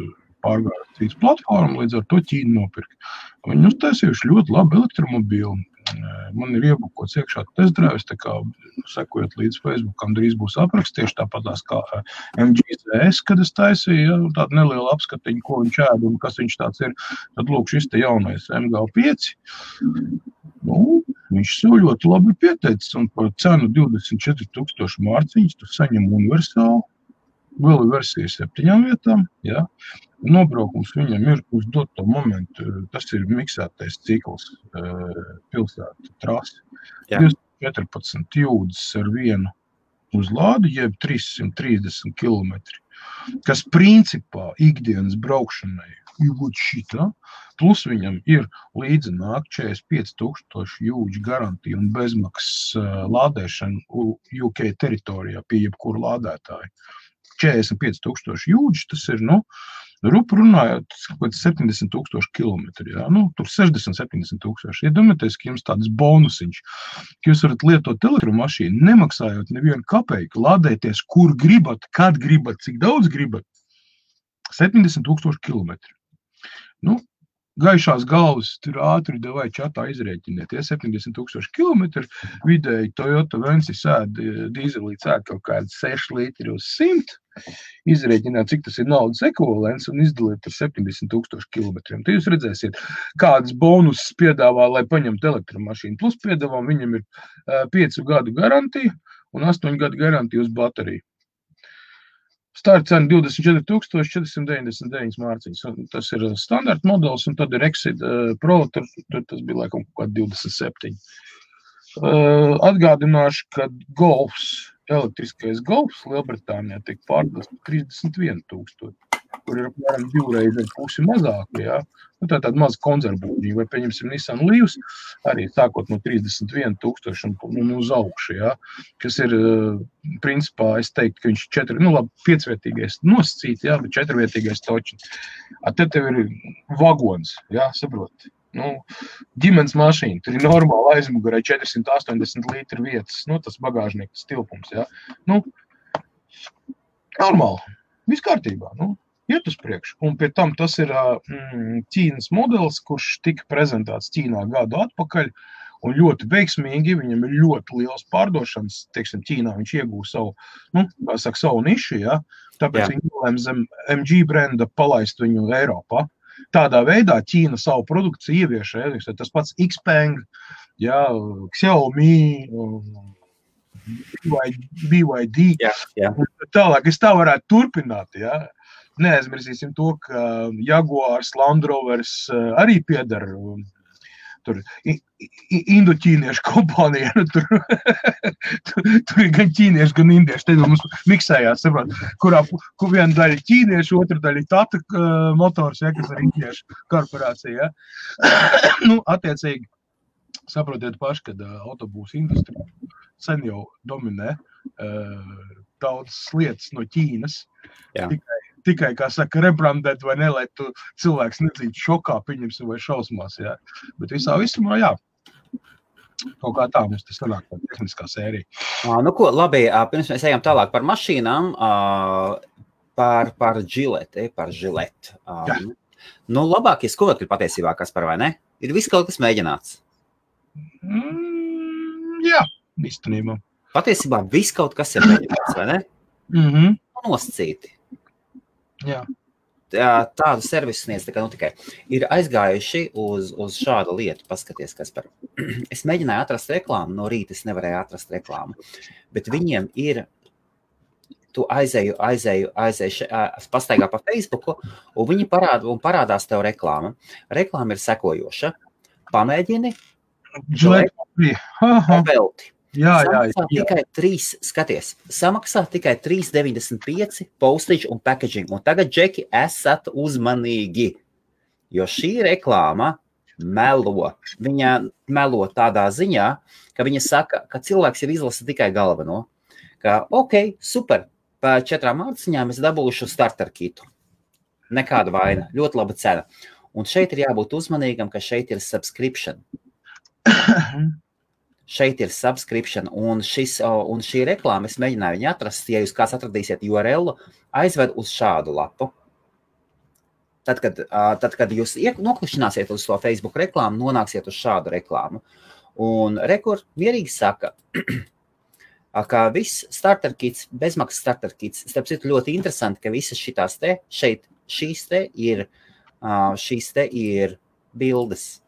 pārgāja cits platformu, līdz ar to Ķīna nopirka. Viņi uztaisījuši ļoti labu elektromobīlu Man ir iebukots iekšā testdrives, tā kā sekojot līdz Facebookam, drīz būs apraksts tieši tāpat kā MGZS, kad es taisīju ja, tādu nelielu apskatiņu, ko viņš ēd un kas viņš tāds ir. Tad lūk, šis te jaunais MG5. Nu, viņš sev ļoti labi pieteicis un par cenu 24 tūkstoši mārciņas tu saņem universālu. Vēl ir versija septiņām vietām. Ja? Nobraukums viņam ir uz doto momentu. Tas ir miksētais cikls, pilsēta trasi. 14 jūdzes ar vienu uzlādi, jeb 330 km. Kas principā ikdienas braukšanai ir šitā. Plus viņam ir līdzi nāk 45,000 jūdžu garantija un bezmaksas lādēšana UK teritorijā pie jebkura lādētāja. 45,000 jūdžu tas ir. Nu, Rupu runājot, kaut kāds 70 tūkstoši kilometri, jā, nu, tur 60, 70 tūkstoši. Iedomājieties, ka jums tāds bonusiņš, ka jūs varat lietot elektromašīnu, nemaksājot nevienu kapeiku, lādēties, kur gribat, kad gribat, cik daudz gribat. 70 tūkstoši kilometri. Nu, gaišās galvas, tur ātri devai čatā izrēķiniet. Ja 70 tūkstoši kilometru vidēji Toyota Vensi sēd dīzelī sēd kaut kāds 6 litri uz 100. Izrēķināt, cik tas ir naudas ekvivalents un izdalīt ar 70 tūkstošu kilometriem. Tad jūs redzēsiet, kādas bonusus piedāvā, lai paņemtu elektromašīnu. Plus piedāvā viņam ir 5 gadu garantija un 8 gadu garantija uz bateriju. Starta cena 24,499 mārciņas. Tas ir standarta modelis, un tad ir Exit uh, Pro, tur, tur tas bija laikam kaut kādi 27. Uh, atgādināšu, ka Golfs, elektriskais Golfs Lielbritānijā tiek pārdots par 31,000 kur ir apmēram divreiz ar pusi mazāk. Ja? Nu, tā ir tāda maza konzervbūģija, vai, pieņemsim, Nissan Leafs, arī sākot no 31,000 un, un uz augšu. Ja? Kas ir, principā, es teiktu, ka viņš ir četri, nu, labi, piecvietīgais nosacīts, ja? bet četrvietīgais točs. Tad tev ir vagons, ja? saproti. Nu, ģimenes mašīna, tur ir normāli aizmugurē 480 litru vietas, nu, tas bagāžnieks tilpums. Ja? Nu, normāli, viss kārtībā. Nu, iet uz priekšu. Un pie tam tas ir mm, Ķīnas modelis, kurš tika prezentēts Ķīnā gadu atpakaļ. Un ļoti veiksmīgi viņam ir ļoti liels pārdošanas. Teiksim, Ķīnā viņš iegūst savu, nu, saka, savu nišu, ja? tāpēc Jā. viņi nolēma zem MG brenda palaist viņu Eiropā. Tādā veidā Ķīna savu produkciju ievieš. Ja? Tas pats Xpeng, ja? Xiaomi, BYD. Jā, jā. Tālāk es tā varētu turpināt. Ja? Neaizmirsīsim to, ka Jaguars, Land Rovers eh, arī pieder um, tur indoķīniešu kompānija. Nu, tur, tur, tur ir gan ķīnieši, gan indieši. Tad mums miksējās, saprot, kurā kur viena daļa ir ķīnieši, otra daļa ir tata uh, motors, ja, kas ir indiešu korporācija. Ja. nu, attiecīgi, saprotiet paši, ka uh, autobūsu industrija sen jau dominē uh, daudzas lietas no Ķīnas. Jā. Tikai tikai, kā saka, rebrandēt, vai ne, lai tu cilvēks nedzītu šokā, pieņemsim, vai šausmās. Jā. Bet visā visumā, jā. Kaut kā tā mums tas sanāk, tā tehniskā sērija. Nu, ko, labi, pirms mēs ejam tālāk par mašīnām, par, par žileti, par žileti. Nu, labākie skoti ir patiesībā, kas par vai ne? Ir viss kaut kas mēģināts. Mm, jā, īstenībā. Patiesībā viss kaut kas ir mēģināts, vai ne? Mm -hmm. Nosacīti. Jā. Tādu servisu sniedz kā, nu, tikai ir aizgājuši uz, uz šādu lietu. Paskaties, kas par. Es mēģināju atrast reklāmu, no rīta es nevarēju atrast reklāmu. Bet viņiem ir tu aizēju, aizēju, aizēju, pastaigā pa Facebook, un viņi parāda, un parādās tev reklāma. Reklāma ir sekojoša. Pamēģini, velti. Jā, jā, jā. Tikai trīs, skaties, samaksā tikai 3,95 postage un packaging. Un tagad, Džeki, esat uzmanīgi, jo šī reklāma melo. Viņa melo tādā ziņā, ka viņa saka, ka cilvēks jau izlasa tikai galveno. Ka, ok, super, par četrām mārciņām es dabūšu starter kitu. Nekāda vaina, ļoti laba cena. Un šeit ir jābūt uzmanīgam, ka šeit ir subscription. šeit ir subscription, un, šis, un šī reklāma, es mēģināju viņu atrast, ja jūs kāds atradīsiet URL, aizved uz šādu lapu. Tad, kad, tad, kad jūs noklikšķināsiet uz to Facebook reklāmu, nonāksiet uz šādu reklāmu. Un rekord mierīgi saka, ka viss starter kits, bezmaksas starter kits, starp citu ļoti interesanti, ka visas šitās te, šeit, šīs te ir, šīs te ir bildes,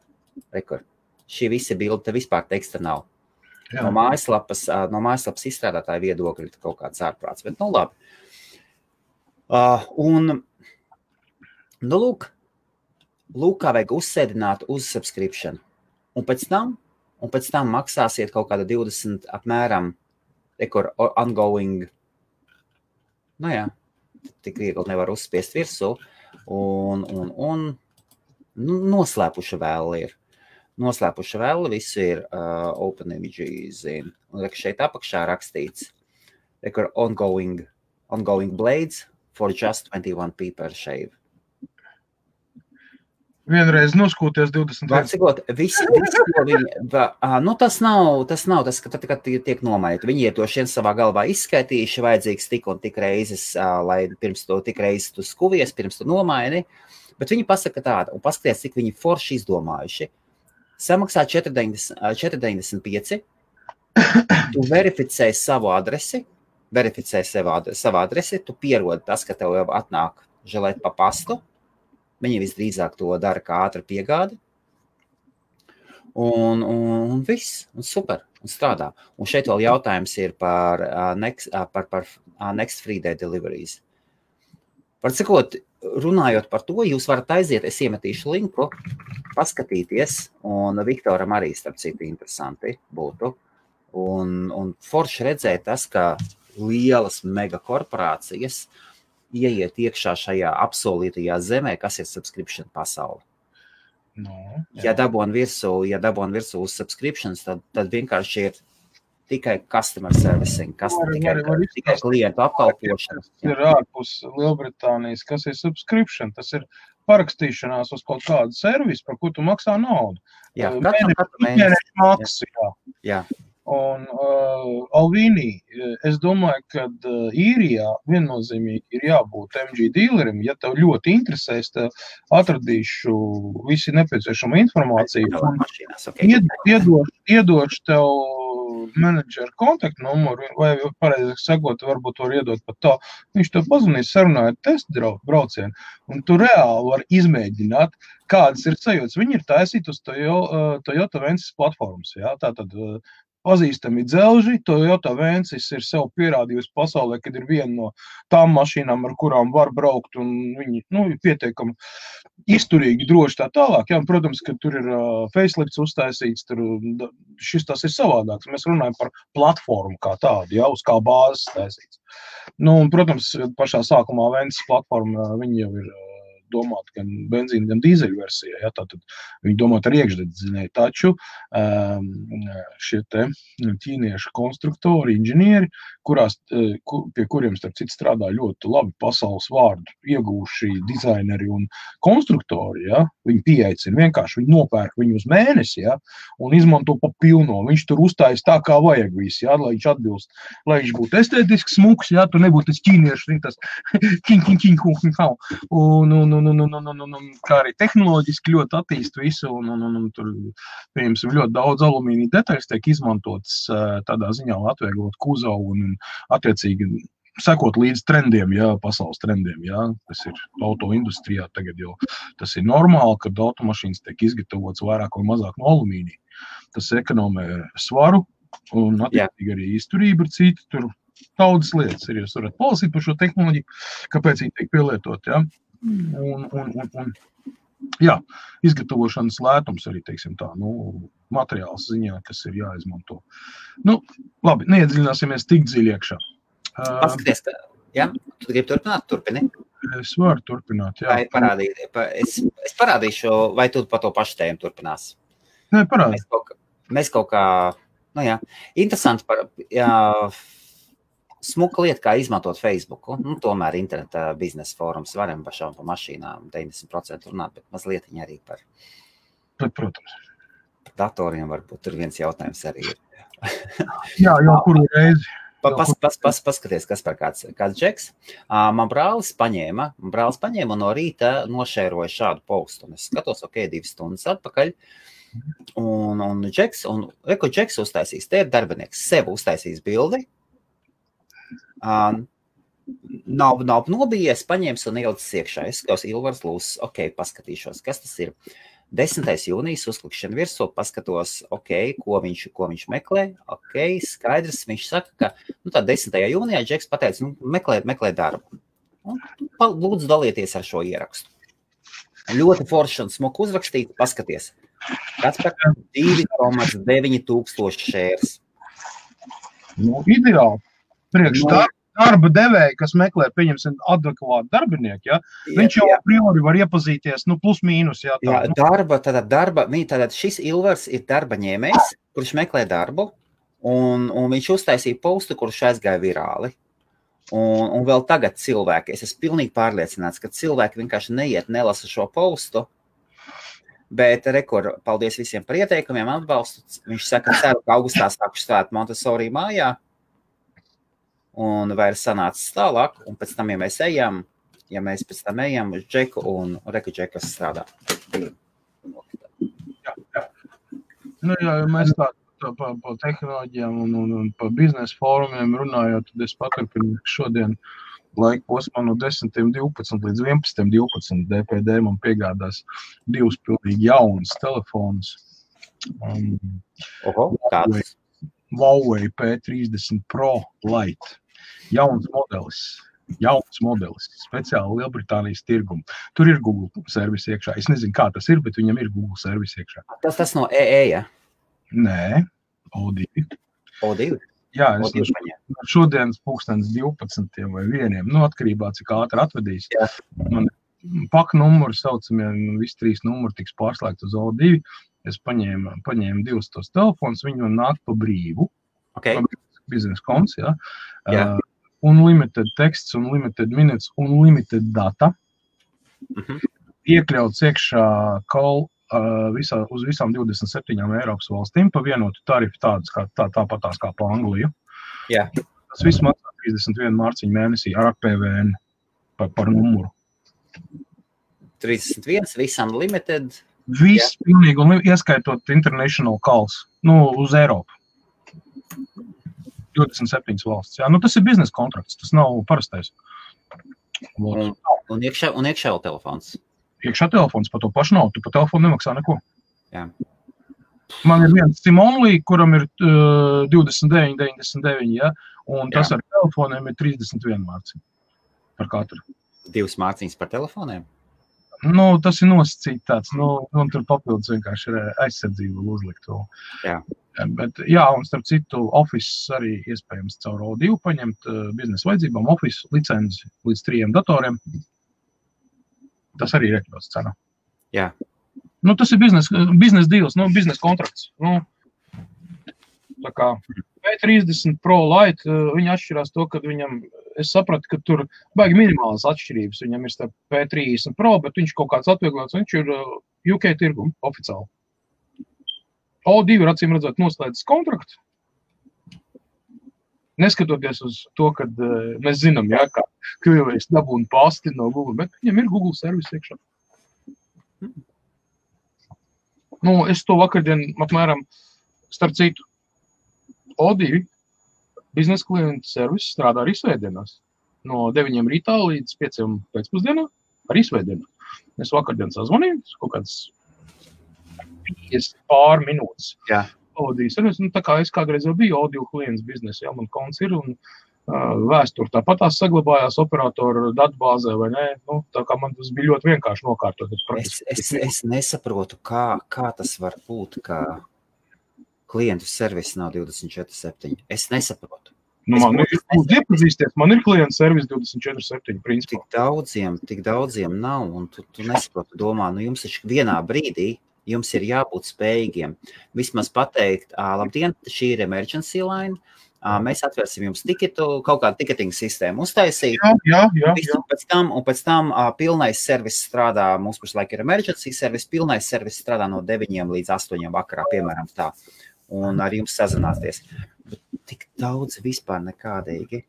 rekord. Šī visa bilde, te vispār teksta nav. Jā. No mājaslapas, no mājaslapas izstrādātāja viedokļa kaut kāds ārprāts, bet nu labi. Uh, un, nu lūk, lūk, kā vajag uzsēdināt uz subscription. Un pēc tam, un pēc tam maksāsiet kaut kāda 20 apmēram rekur ongoing. Nu jā, tik viegli nevar uzspiest virsū. Un, un, un nu, noslēpuša vēl ir. Noslēpuša vēl, visu ir uh, OpenImage zina. Un šeit apakšā rakstīts, rekur ongoing, ongoing blades for just 21p per shave. Vienreiz noskūties 20 gadus. Cikot, visi, visi, viņi, va, nu, tas nav tas, nav tas ka tad, kad tiek nomainīti. Viņi to šiem savā galvā izskaitījuši, vajadzīgs tik un tik reizes, lai pirms to tik reizes tu skuvies, pirms tu nomaini. Bet viņi pasaka tādu, un paskaties, cik viņi forši izdomājuši. Samaksā 4,95. Tu verificē savu adresi, verificē savu adresi, tu pierodi tas, ka tev jau atnāk želēt pa pastu Viņi visdrīzāk to dara kā ātrā piegāde. Un, un, un viss, un super, un strādā. Un šeit vēl jautājums ir par, uh, next, uh, par, par uh, Next Free Day Deliveries. Par cikot, runājot par to, jūs varat aiziet, es iemetīšu linku, paskatīties, un Viktoram arī, starp citu, interesanti būtu. Un, un forši redzēt tas, ka lielas megakorporācijas ieiet iekšā šajā apsolītajā zemē, kas ir subscription pasaule. No, jā. ja dabūn virsū, ja dabūn virsū uz subscriptions, tad, tad vienkārši ir tikai customer servicing, kas var, tikai, var, var tikai klientu apkalpošana. Tas ir ārpus Lielbritānijas, kas ir subscription, tas ir parakstīšanās uz kaut kādu servisu, par ko tu maksā naudu. Jā, katru, katru mēnesi. Maksas, jā. jā. Un uh, Alvīnī, es domāju, ka uh, īrijā viennozīmīgi ir jābūt MG dealerim. Ja tev ļoti interesēs, tad atradīšu visu nepieciešamo informāciju. Iedošu, iedošu tev menedžera kontaktu numuru, vai pareizāk sakot, varbūt var iedot pat tā. Viņš tev pazvanīs, sarunājot testu braucienu, un tu reāli vari izmēģināt, kādas ir sajūtas. Viņi ir taisīti uz Toyota, Toyota Vences platformas. Ja? Tātad pazīstami dzelži. Toyota Vensis ir sev pierādījusi pasaulē, kad ir viena no tām mašīnām, ar kurām var braukt, un viņi nu, ir pietiekami izturīgi, droši tā tālāk. Jā, un, protams, ka tur ir uh, facelifts uztaisīts, tur šis tas ir savādāks. Mēs runājam par platformu kā tādu, jau uz kā bāzes taisīts. Nu, un, protams, pašā sākumā Vensis platforma, jau ir domāt gan benzīna, gan dīzeļu versijā. Ja, tātad viņi domāt ar iekšdedzinēju. Taču um, šie ķīniešu konstruktori, inženieri, kurās, e, pie kuriem starp citu strādā ļoti labi pasaules vārdu iegūši dizaineri un konstruktori, ja, viņi pieaicina vienkārši, viņi nopērk viņu uz mēnesi ja, un izmanto pa pilno. Viņš tur uzstājas tā, kā vajag visi, ja, lai viņš atbilst, lai viņš būtu estētisks, smuks, ja, tur nebūtu tas ķīniešu, tas king, king, king, king, king, un, un, un, un, un, un, un, un, un kā arī tehnoloģiski ļoti attīst visu, un, un, un, un tur, piemēram, ļoti daudz alumīnija detaļas tiek izmantotas tādā ziņā, lai atvieglot kuzavu un, un attiecīgi sekot līdz trendiem, jā, pasaules trendiem, jā, kas ir auto industrijā. Tagad jau tas ir normāli, ka automašīnas tiek izgatavotas vairāk vai mazāk no alumīnija. Tas ekonomē svaru un, attiecīgi, arī izturību ir citi. Tur daudzas lietas ir. Jūs varat palasīt par šo tehnoloģiju, kāpēc viņi tiek pielietot. Un, un, un, un, jā, izgatavošanas lētums arī tā, nu, materiāls ziņā, kas ir jāizmanto. Nu, labi, neiedziļināsimies tik dziļi iekšā. Paskaties, ka, ja? tu gribi turpināt, turpini. Es varu turpināt, jā. Vai parādīt, es, es parādīšu, vai tu pa to pašu tēmu turpinās. Nē, parādi. Mēs kaut, mēs kaut kā, nu jā, interesanti par, jā, smuka lieta, kā izmantot Facebook. Nu, tomēr interneta biznesa fórums varam pašām pa mašīnām 90% runāt, bet mazliet arī par. Protams. Par datoriem varbūt tur viens jautājums arī ir. Jā, jau kuru reizi. Pas, pas, pas, paskaties, kas par kāds, kāds džeks. Uh, man brālis paņēma, man brālis paņēma un no rīta nošēroja šādu postu. Un es skatos, ok, divas stundas atpakaļ. Un, un džeks, un reko džeks uztaisīs, te ir darbinieks, sev uztaisīs bildi. Uh, nav, nav nobijies, paņēmis un ielicis iekšā. Es skatos Ilvars Lūs, ok, paskatīšos, kas tas ir. Uh, 10. jūnijas uzklikšana virsū, paskatos, okay, ko, viņš, ko viņš meklē. Okay, skaidrs, viņš saka, ka nu, tā 10. jūnijā Džeks pateica, nu, meklē, meklē darbu. Un, lūdzu, dalieties ar šo ierakstu. Ļoti forši un smuki uzrakstīt, paskaties. Kāds par 2,9 tūkstoši šērs. Nu, ideāli. Priekš nu, tā darba devēja, kas meklē, pieņemsim, adekvātu darbinieku, ja, jā, viņš jau a priori var iepazīties, nu, plus mīnus. Jā, tā, jā nu. darba, tātad darba, tātad šis Ilvars ir darba ņēmējs, kurš meklē darbu, un, un viņš uztaisīja postu, kurš aizgāja virāli. Un, un vēl tagad cilvēki, es esmu pilnīgi pārliecināts, ka cilvēki vienkārši neiet, nelasa šo postu, Bet, rekur, paldies visiem par ieteikumiem, atbalstu. Viņš saka, ceru, ka augustā sākšu strādāt Montesori mājā un vairs sanācis tālāk, un pēc tam, ja mēs ejam, ja mēs pēc tam ejam uz džeku un reku džekas strādā. Jā, jā. Nu, jā, ja mēs tā, tā pa, pa tehnoloģijām un, un, un pa biznesa fórumiem runājot, tad es paturpinu šodien laika posmā no 10, 12 līdz 11, 12 DPD man piegādās divus pilnīgi jaunus telefonus. Um, Oho, kāds? Huawei P30 Pro Lite jauns modelis. Jauns modelis, speciāli Lielbritānijas tirgumu. Tur ir Google servis iekšā. Es nezinu, kā tas ir, bet viņam ir Google servis iekšā. Tas tas no EE. Ja? Nē, O2. O2. Jā, es no šodienas pūkstens 12 vai 1. Nu, atkarībā cik ātri atvedīs. Jā. Man pak numuri saucamie, nu, visi trīs numuri tiks pārslēgti uz O2. Es paņēmu, paņēmu divus tos telefonus, viņi man nāk pa brīvu. Okay. Biznesa konts, jā. jā. Uh, unlimited teksts, unlimited minutes, unlimited data. Mhm. -huh. Iekļauts iekšā call uh, visā, uz visām 27 Eiropas valstīm pa vienotu tarifu, tādas kā, tā, tāpatās kā pa Angliju. Yeah. Tas viss maksā 31 mārciņu mēnesī ar PVN par, par numuru. 31, visam limited. Viss, pilnīgi, un ieskaitot international calls, nu, uz Eiropu. 27 valsts. Jā. Nu, tas ir biznesa kontrakts, tas nav parastais. Un, un, iekšā, un iekšā vēl telefons. Iekšā telefons par to pašu nav. Tu par telefonu nemaksā neko. Jā. Man ir viens Simonlī, kuram ir uh, 29, 99, ja, un tas Jā. ar telefoniem ir 31 mārciņa par katru. Divas mārciņas par telefoniem? Nu, tas ir nosacīts tāds, nu, un tur papildus vienkārši ir aizsardzība uzlikt. Jā. Bet, jā, un starp citu, Office arī iespējams caur O2 paņemt biznesa vajadzībām, Office licenci līdz trijiem datoriem. Tas arī ir iekļauts cenā. Jā. Nu, tas ir biznesa biznes deals, nu, biznesa kontrakts. Nu, tā kā P30 Pro Lite, viņi atšķirās to, ka viņam, es sapratu, ka tur baigi minimālas atšķirības. Viņam ir starp P30 Pro, bet viņš kaut kāds atvieglots, viņš ir UK tirgum oficiāli. O2 ir acīm redzot noslēdzis kontraktu. Neskatoties uz to, ka uh, mēs zinām, ja, ka Krievijas dabūna pasti no Google, bet viņam ir Google servis iekšā. Nu, es to vakardien, apmēram, starp citu, O2 biznesa klienta servis strādā arī svētdienās. No 9 rītā līdz 5 pēcpusdienā arī svētdienā. Es vakardien sazvanīju, kaut kāds 50 pār minūtes. Jā. Audijas. Un es, nu, tā kā es kādreiz jau biju audio klients biznesā, ja man konts ir un uh, vēsture tāpat tās saglabājās operatoru datubāzē, vai ne? Nu, tā kā man tas bija ļoti vienkārši nokārtot. Es, es, es nesaprotu, kā, kā tas var būt, ka klientu servis nav 24-7. Es nesaprotu. Nu, man ir iepazīsties, man ir klients servis 24-7. Principā. Tik daudziem, tik daudziem nav, un tu, tu nesaproti, domā, nu jums taču vienā brīdī jums ir jābūt spējīgiem vismaz pateikt, labdien, šī ir emergency line. Mēs atvērsim jums tiketu, kaut kādu tiketingu sistēmu uztaisīt. Jā, jā, jā. jā. Pēc tam, un pēc tam uh, pilnais servis strādā, mums pašlaik ir emergency servis, pilnais servis strādā no 9 līdz 8 vakarā, piemēram tā. Un ar jums sazināties. Bet tik daudz vispār nekādīgi.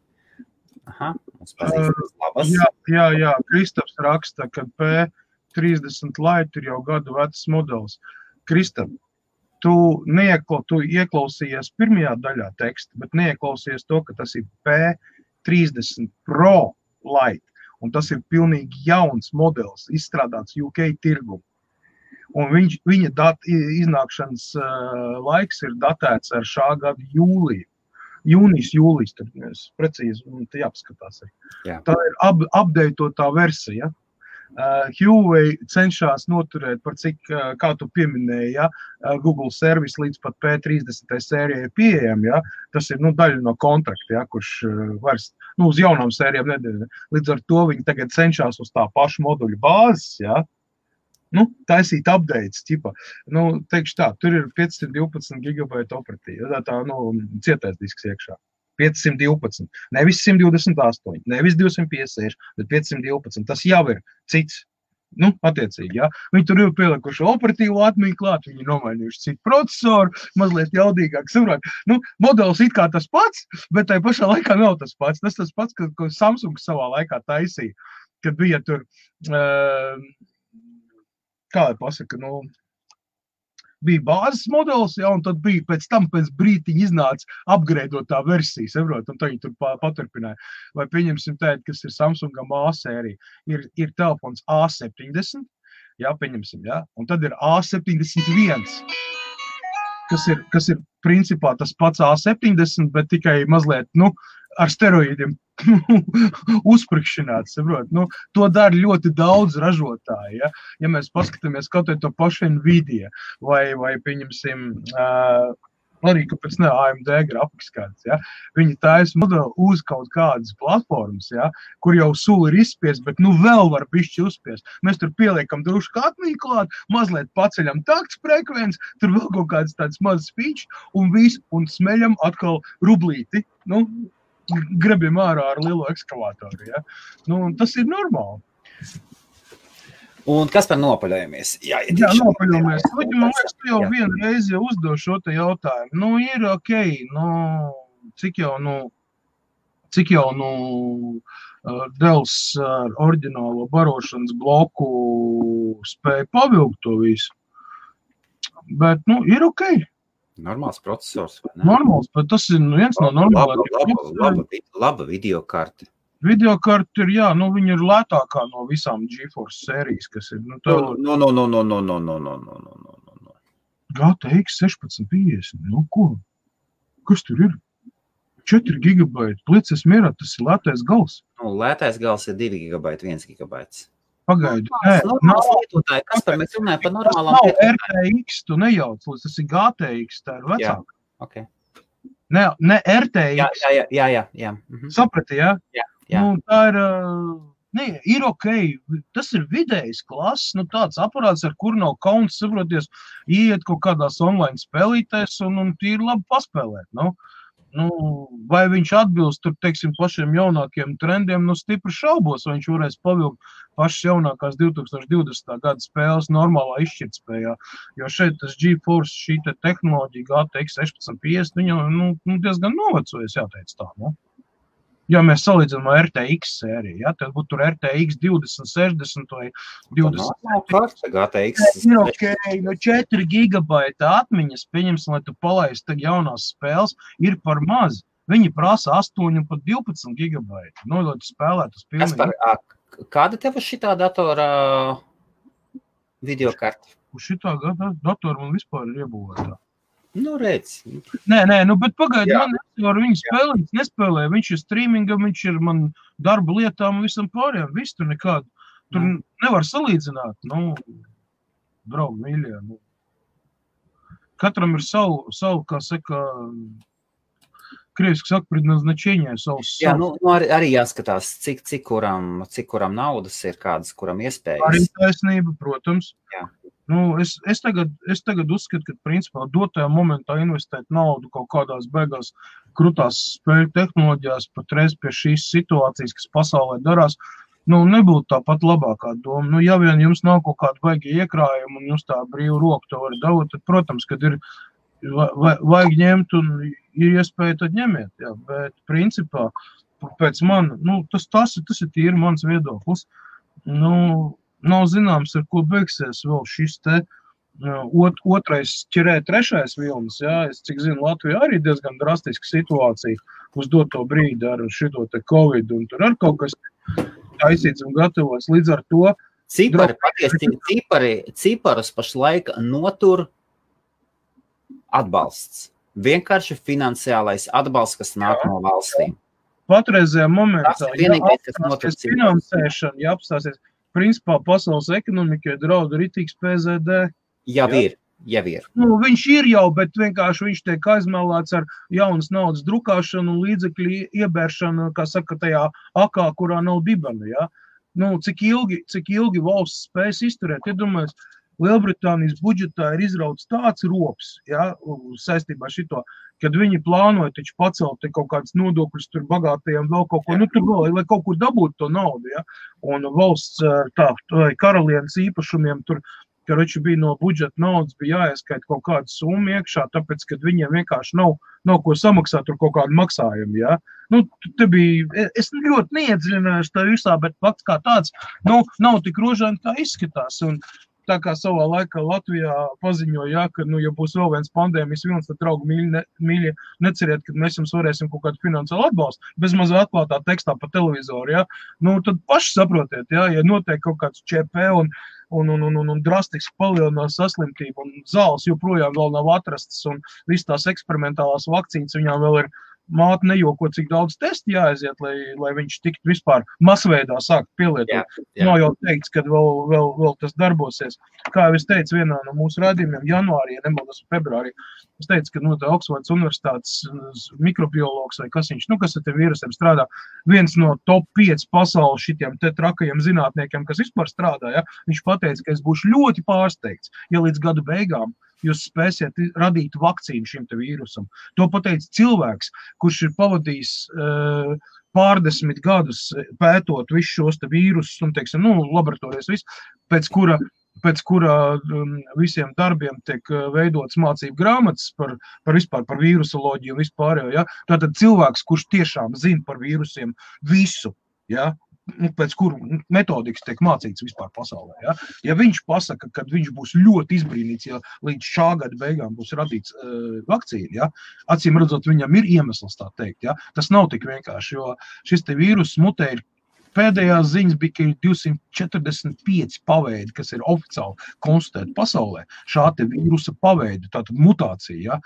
Aha, mums pazīstams labas. Jā, jā, jā. Kristaps raksta, ka P30 light ir jau gadu vecs modelis. Kristap, tu, neiekla, tu ieklausījies pirmajā daļā teksta, bet neieklausījies to, ka tas ir P30 Pro Light. Un tas ir pilnīgi jauns modelis, izstrādāts UK tirgu. Un viņš, viņa dat, iznākšanas uh, laiks ir datēts ar šā gada jūliju. Jūnijas, jūlijas, tad mēs precīzi jāpaskatās. Jā. Tā ir ap, apdeitotā versija. Uh, Huawei cenšas noturēt, par cik, uh, kā tu pieminēji, ja, uh, Google servis līdz pat P30 sērijai pieejam. Ja, tas ir nu, daļa no kontrakta, ja, kurš vairs nu, uz jaunām sērijām nedēļa. Līdz ar to viņi tagad cenšas uz tā paša moduļa bāzes. Ja, nu, taisīt updates. Ķipa. Nu, tā, tur ir 512 gigabaita operatīva. Tā, tā nu, cietais disks iekšā. 512, nevis 128, nevis 256, bet 512. Tas jau ir cits. Nu, attiecīgi, ja. Viņi tur ir pielikuši operatīvo atmiņu klāt, viņi ir nomainījuši citu procesoru, mazliet jaudīgāk. Saprot, nu, modelis kā tas pats, bet tajā pašā laikā nav tas pats. Tas tas pats, ka, ko Samsung savā laikā taisīja, kad bija tur, uh, kā lai pasaka, nu, bija bāzes modelis, ja, un tad bija pēc tam, pēc brīdiņa iznāca apgrēdotā versija, saprot, un viņi tur paturpināja. Vai pieņemsim tādu, kas ir Samsung A sērija, ir, ir telefons A70, jā, pieņemsim, jā, un tad ir A71, kas ir, kas ir principā tas pats A70, bet tikai mazliet, nu, ar steroīdiem uzsprāgšanāts. Nu, to dara ļoti daudz ražotāju. Ja, ja mēs paskatāmies kaut ko to pašu Nvidia vai, vai pieņemsim. Uh, Arī kāpēc ne AMD grafikas kāds. Ja? Viņi taisa modeli uz kaut kādas platformas, ja? kur jau sula ir izspiesta, bet nu vēl var pišķi uzspiest. Mēs tur pieliekam drusku atmiņu klāt, mazliet paceļam takts frekvenci, tur vēl kaut kāds tāds mazs speech un viss, un smeļam atkal rublīti. Nu, grabim ārā ar lielu ekskavātoru. Ja? Nu, tas ir normāli. Un kas par nopaļojamies? Jā, jā nopaļojamies. Man liekas, tu jau vienu reizi uzdevi šo jautājumu. Nu, ir ok, nu, cik jau, nu, cik jau, nu, Dēls ar oriģinālo barošanas bloku spēja pavilkt to visu. Bet, nu, ir ok. Normāls processors. Normāls, bet tas ir nu, viens no normāliem. Laba, laba, laba, laba video karte. Video karte ir, jā, nu, viņa ir lētākā no visām GeForce sērijas, kas ir. Nu, tā... no, no, no, no, no, no, no, no, no, no, no, no. GTX 1650. Nu, ko? Kas tur ir? 4 gigabaiti. Plicis mierā, tas ir lētais gals. Nu, lētais gals ir 2 gigabaiti, 1 gigabaits. Pagaidu, nē, nav lietotāji. Kas par mēs runājam par normālām lietām? RTX, tu nejauc, tas ir GTX, tā ir vecāka. Okay. Ne, ne RTX. Jā, jā, jā. jā, jā. Mhm. Saprati, jā? Jā, jā. Nu, tā ir, ne, ir ok, tas ir vidējs klases, nu tāds aparāts, ar kur nav kauns, saproties, iet kaut kādās online spēlītēs un, un tīri labi paspēlēt, nu. No? Nu, vai viņš atbilst tur, teiksim, pašiem jaunākiem trendiem, nu, stipri šaubos, vai viņš varēs pavilkt pašas jaunākās 2020. gada spēles normālā izšķirtspējā. Jo šeit tas GeForce, šī te tehnoloģija, GTX 1650, viņa nu, nu, diezgan novecojas, jāteic tā. Nu ja mēs salīdzinām ar RTX sēriju, ja, tad būtu RTX 2060 vai 20. GTX. Ir ok, no 4 gigabaita atmiņas, pieņemsim, lai tu palaistu jaunās spēles, ir par maz. Viņi prasa 8 un pat 12 gigabaitu. Nu, lai tu spēlētu uz pilnu. Par, kāda tev uz šitā datora video karta? Uz šitā datora man vispār ir iebūvēta. Nu, redz. Nē, nē, nu, bet pagaidi, man nevar viņu spēlēt, nespēlē. Viņš ir streamingam, viņš ir man darba lietām un visam pārējām. Viss tur nekādu. Tur mm. nevar salīdzināt. Nu, draugi, mīļie. Nu. Katram ir savu, savu kā saka, krieviski saka, предназначение savs. Jā, nu, nu arī, arī jāskatās, cik, cik, kuram, cik kuram naudas ir, kādas kuram iespējas. Arī taisnība, protams. Jā. Nu, es, es, tagad, es tagad uzskatu, ka principā dotajā momentā investēt naudu kaut kādās beigās krūtās spēļu tehnoloģijās, patreiz pie šīs situācijas, kas pasaulē darās, nu, nebūtu tā pat labākā doma. Nu, ja vien jums nav kaut kāda baigi iekrājuma un jums tā brīva roka to var dabūt, tad, protams, kad ir vajag ņemt un ir iespēja, tad ņemiet. Jā. Bet, principā, pēc man, nu, tas, tas, tas ir tīri mans viedoklis. Nu, nav zināms, ar ko beigsies vēl šis te. Ot, otrais ķerē, trešais vilnis. Jā, es cik zinu, Latvijā arī diezgan drastiska situācija uz doto brīdi ar šo te covid, un tur ar kaut kas taisīts un gatavots. Līdz ar to cipari, patiesi, cipari, ciparus pašlaik notur atbalsts. Vienkārši finansiālais atbalsts, kas nāk jā, no valstīm. Patreizajā momentā, ja apstāsies finansēšana, ja apstāsies principā pasaules ekonomikai draud ritīgs PZD. Jau ja? ir. Jau ir. Nu, viņš ir jau, bet vienkārši viņš tiek aizmēlēts ar jaunas naudas drukāšanu un līdzekļu iebēršanu, kā saka, tajā akā, kurā nav dibana. Ja? Nu, cik, ilgi, cik ilgi valsts spēs izturēt? Iedomājieties, ja Lielbritānijas budžetā ir izrauts tāds rops ja, saistībā ar šo, kad viņi plānoja taču pacelt kaut kādas nodokļus tur bagātajiem, vēl kaut ko, nu, tur vēl, lai kaut kur dabūtu to naudu. Ja, un valsts tā, karalienes īpašumiem tur Karoči bija no budžeta naudas, bija jāieskaita kaut kāda summa iekšā, tāpēc, ka viņiem vienkārši nav, nav ko samaksāt ar kaut kādu maksājumu. Ja? Nu, te bija, e, es ļoti neiedziļinājos tajā visā, bet fakts kā tāds, nu, nav tik rožaini, kā izskatās. Un, tā kā savā laikā Latvijā paziņoja, ja, ka, nu, ja būs vēl viens pandēmijas vilnis, tad, draugi, mīļi, ne, mīļi, neceriet, ka mēs jums varēsim kaut kādu finansiālu atbalstu, bez mazā atklātā tekstā pa televizoru. Ja. Nu, tad paši saprotiet, ja, ja notiek kaut kāds ČP un, un, un, un, un, un drastiski palielinās saslimtība, un zāles joprojām nav atrastas, un visas tās eksperimentālās vakcīnas viņām vēl ir māte nejoko, cik daudz testu jāaiziet, lai, lai viņš tiktu vispār masveidā sākt pielietot. Jā, jā. Nav jau teikts, ka vēl, vēl, vēl tas darbosies. Kā jau es teicu vienā no mūsu rādījumiem, janvārī, ja nemaldos, februārī, es teicu, ka nu, Oksfords universitātes mikrobiologs vai kas viņš, nu, kas ar tiem vīrusiem strādā, viens no top 5 pasaules šitiem te trakajiem zinātniekiem, kas vispār strādā, ja, viņš pateica, ka es būšu ļoti pārsteigts, ja līdz gada beigām jūs spēsiet radīt vakcīnu šim vīrusam. To pateica cilvēks, kurš ir pavadījis uh, pārdesmit gadus pētot visus šos vīrusus un, teiksim, nu, laboratorijas, visu, pēc kura pēc kura um, visiem darbiem tiek uh, veidotas mācību grāmatas par, par vispār par vīrusoloģiju un vispārējo. Ja? Tātad cilvēks, kurš tiešām zina par vīrusiem visu, ja? Nu, pēc kuru metodikas tiek mācīts vispār pasaulē. Ja, ja viņš pasaka, ka viņš būs ļoti izbrīnīts, ja līdz šā gada beigām būs radīts uh, vakcīna, ja, acīm redzot, viņam ir iemesls tā teikt. Ja, tas nav tik vienkārši, jo šis vīrus mutē ir pēdējās ziņas bija, ka ir 245 paveidi, kas ir oficiāli konstatēti pasaulē. Šāda vīrusa paveidi, tātad mutācija. Ja?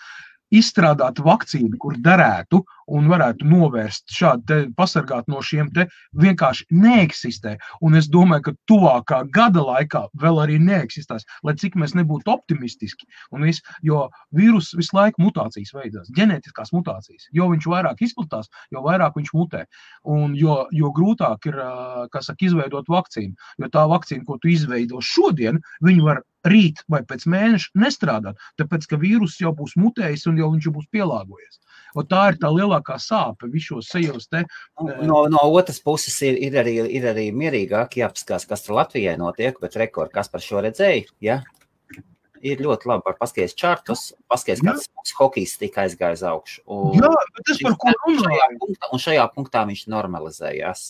izstrādāt vakcīnu, kur derētu un varētu novērst šādu, pasargāt no šiem te vienkārši neeksistē. Un es domāju, ka tuvākā gada laikā vēl arī neeksistēs, lai cik mēs nebūtu optimistiski. Vis, jo vīrus visu laiku mutācijas veidās, ģenētiskās mutācijas. Jo viņš vairāk izplatās, jo vairāk viņš mutē. Un jo, jo grūtāk ir saka, izveidot vakcīnu. Jo tā vakcīna, ko tu izveido šodien, viņi var rīt vai pēc mēneša nestrādāt, tāpēc ka vīruss jau būs mutējis un jau viņš jau būs pielāgojies. Un tā ir tā lielākā sāpe visos sejos. Te, nu, no, no otras puses ir, ir, arī, ir arī mierīgāk jāpaskatās, kas tur Latvijai notiek, bet rekord, kas par šo redzēja, ja? ir ļoti labi. Var paskatīties čārtus, paskatīties, kāds mūsu hokejs tika aizgājis augšu. Un Jā, bet es par ko runāju? Šajā punktā, un šajā punktā viņš normalizējās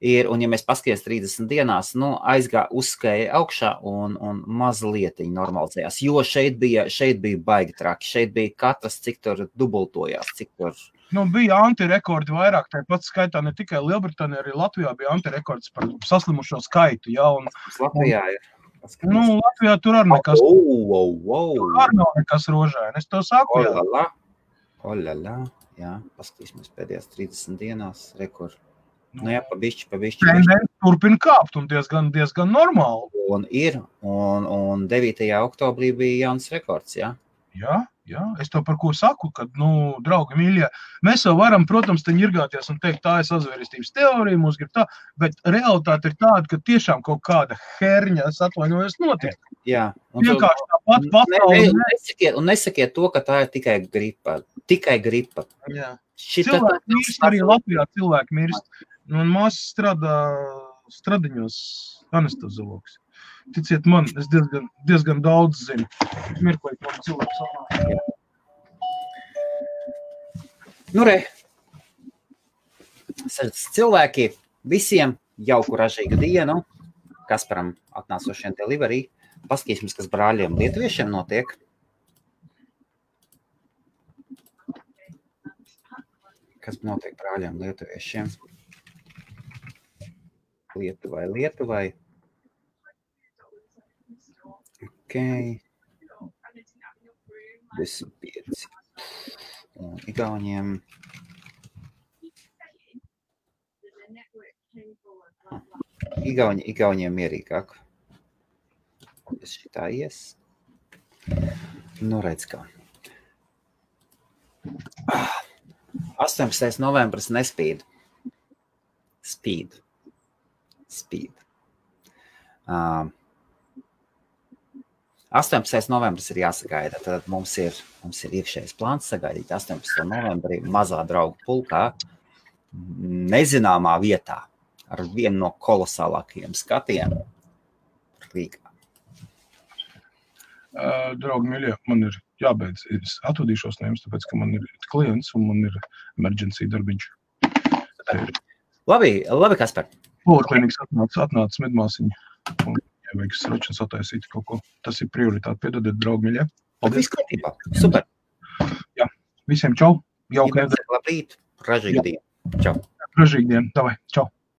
ir, un ja mēs paskatāmies 30 dienās, nu, aizgāja, uzskēja augšā un, un mazliet normalizējās. Jo šeit bija, šeit bija baigi traki, šeit bija katrs, cik tur dubultojās, cik tur. Nu, bija antirekordi vairāk, tāpat skaitā ne tikai Lielbritānijā, arī Latvijā bija antirekords par saslimušo skaitu. Ja, un, Latvijā ir. Nu, Latvijā tur arī nekas. Oh, oh, oh. Tur arī nav nekas rožaini. Es to saku. Olala. Olala. Jā, paskatīsimies pēdējās 30 dienās rekordu. Nu, jā, pabišķi, pabišķi. Tendence turpina kāpt un diezgan, diezgan normāli. Un ir, un, un 9. oktobrī bija jauns rekords, jā. Jā, jā, es to par ko saku, kad, nu, draugi, mīļie, mēs jau varam, protams, te ņirgāties un teikt, tā ir sazvērestības teorija, mums grib tā, bet realitāte ir tāda, ka tiešām kaut kāda herņa, es atvainojos, notiek. Jā, un vienkārši tāpat pasauli. Ne, ne, nesakiet, un nesakiet to, ka tā ir tikai gripa. Tikai gripa. Jā. Šita, cilvēki mirst, arī Latvijā cilvēki mirst, un māsas strādā stradiņos anesteziologs. Ticiet man, es diezgan, diezgan daudz zinu. Mirklīt man cilvēks sanāk. Nu, re. Cilvēki visiem jauku ražīgu dienu. Kasparam atnācošiem delivery. Paskatīsimies, kas brāļiem lietuviešiem notiek. Kas notiek brāļiem lietuviešiem? Lietuvai, Lietuvai. Ok. 25. Un Igauniem. Igauni, Igauniem mierīgāk. Es šitā ies. Nu, redz kā. 18. novembris nespīd. Spīd. Spīd. Uh, 18. novembris ir jāsagaida. Tad mums ir, mums ir iekšējais plāns sagaidīt 18. novembrī mazā draugu pulkā, nezināmā vietā, ar vienu no kolosālākajiem skatiem Rīgā. Uh, draugi, mīļie, man ir jābeidz. Es atvadīšos no jums, tāpēc, ka man ir klients un man ir emergency darbiņš. Labi, labi Kaspar. Poliklinikas atnāca, atnāca medmāsiņa. Un ja vajag sračas attaisīt kaut ko. Tas ir prioritāte. Piedodiet, draugi, mīļie. Paldies. Kārtībā. Super. Jā, visiem čau. Jauka. Labrīt. Ražīgi dienu. Čau. Ražīgi dienu. Davai. Čau.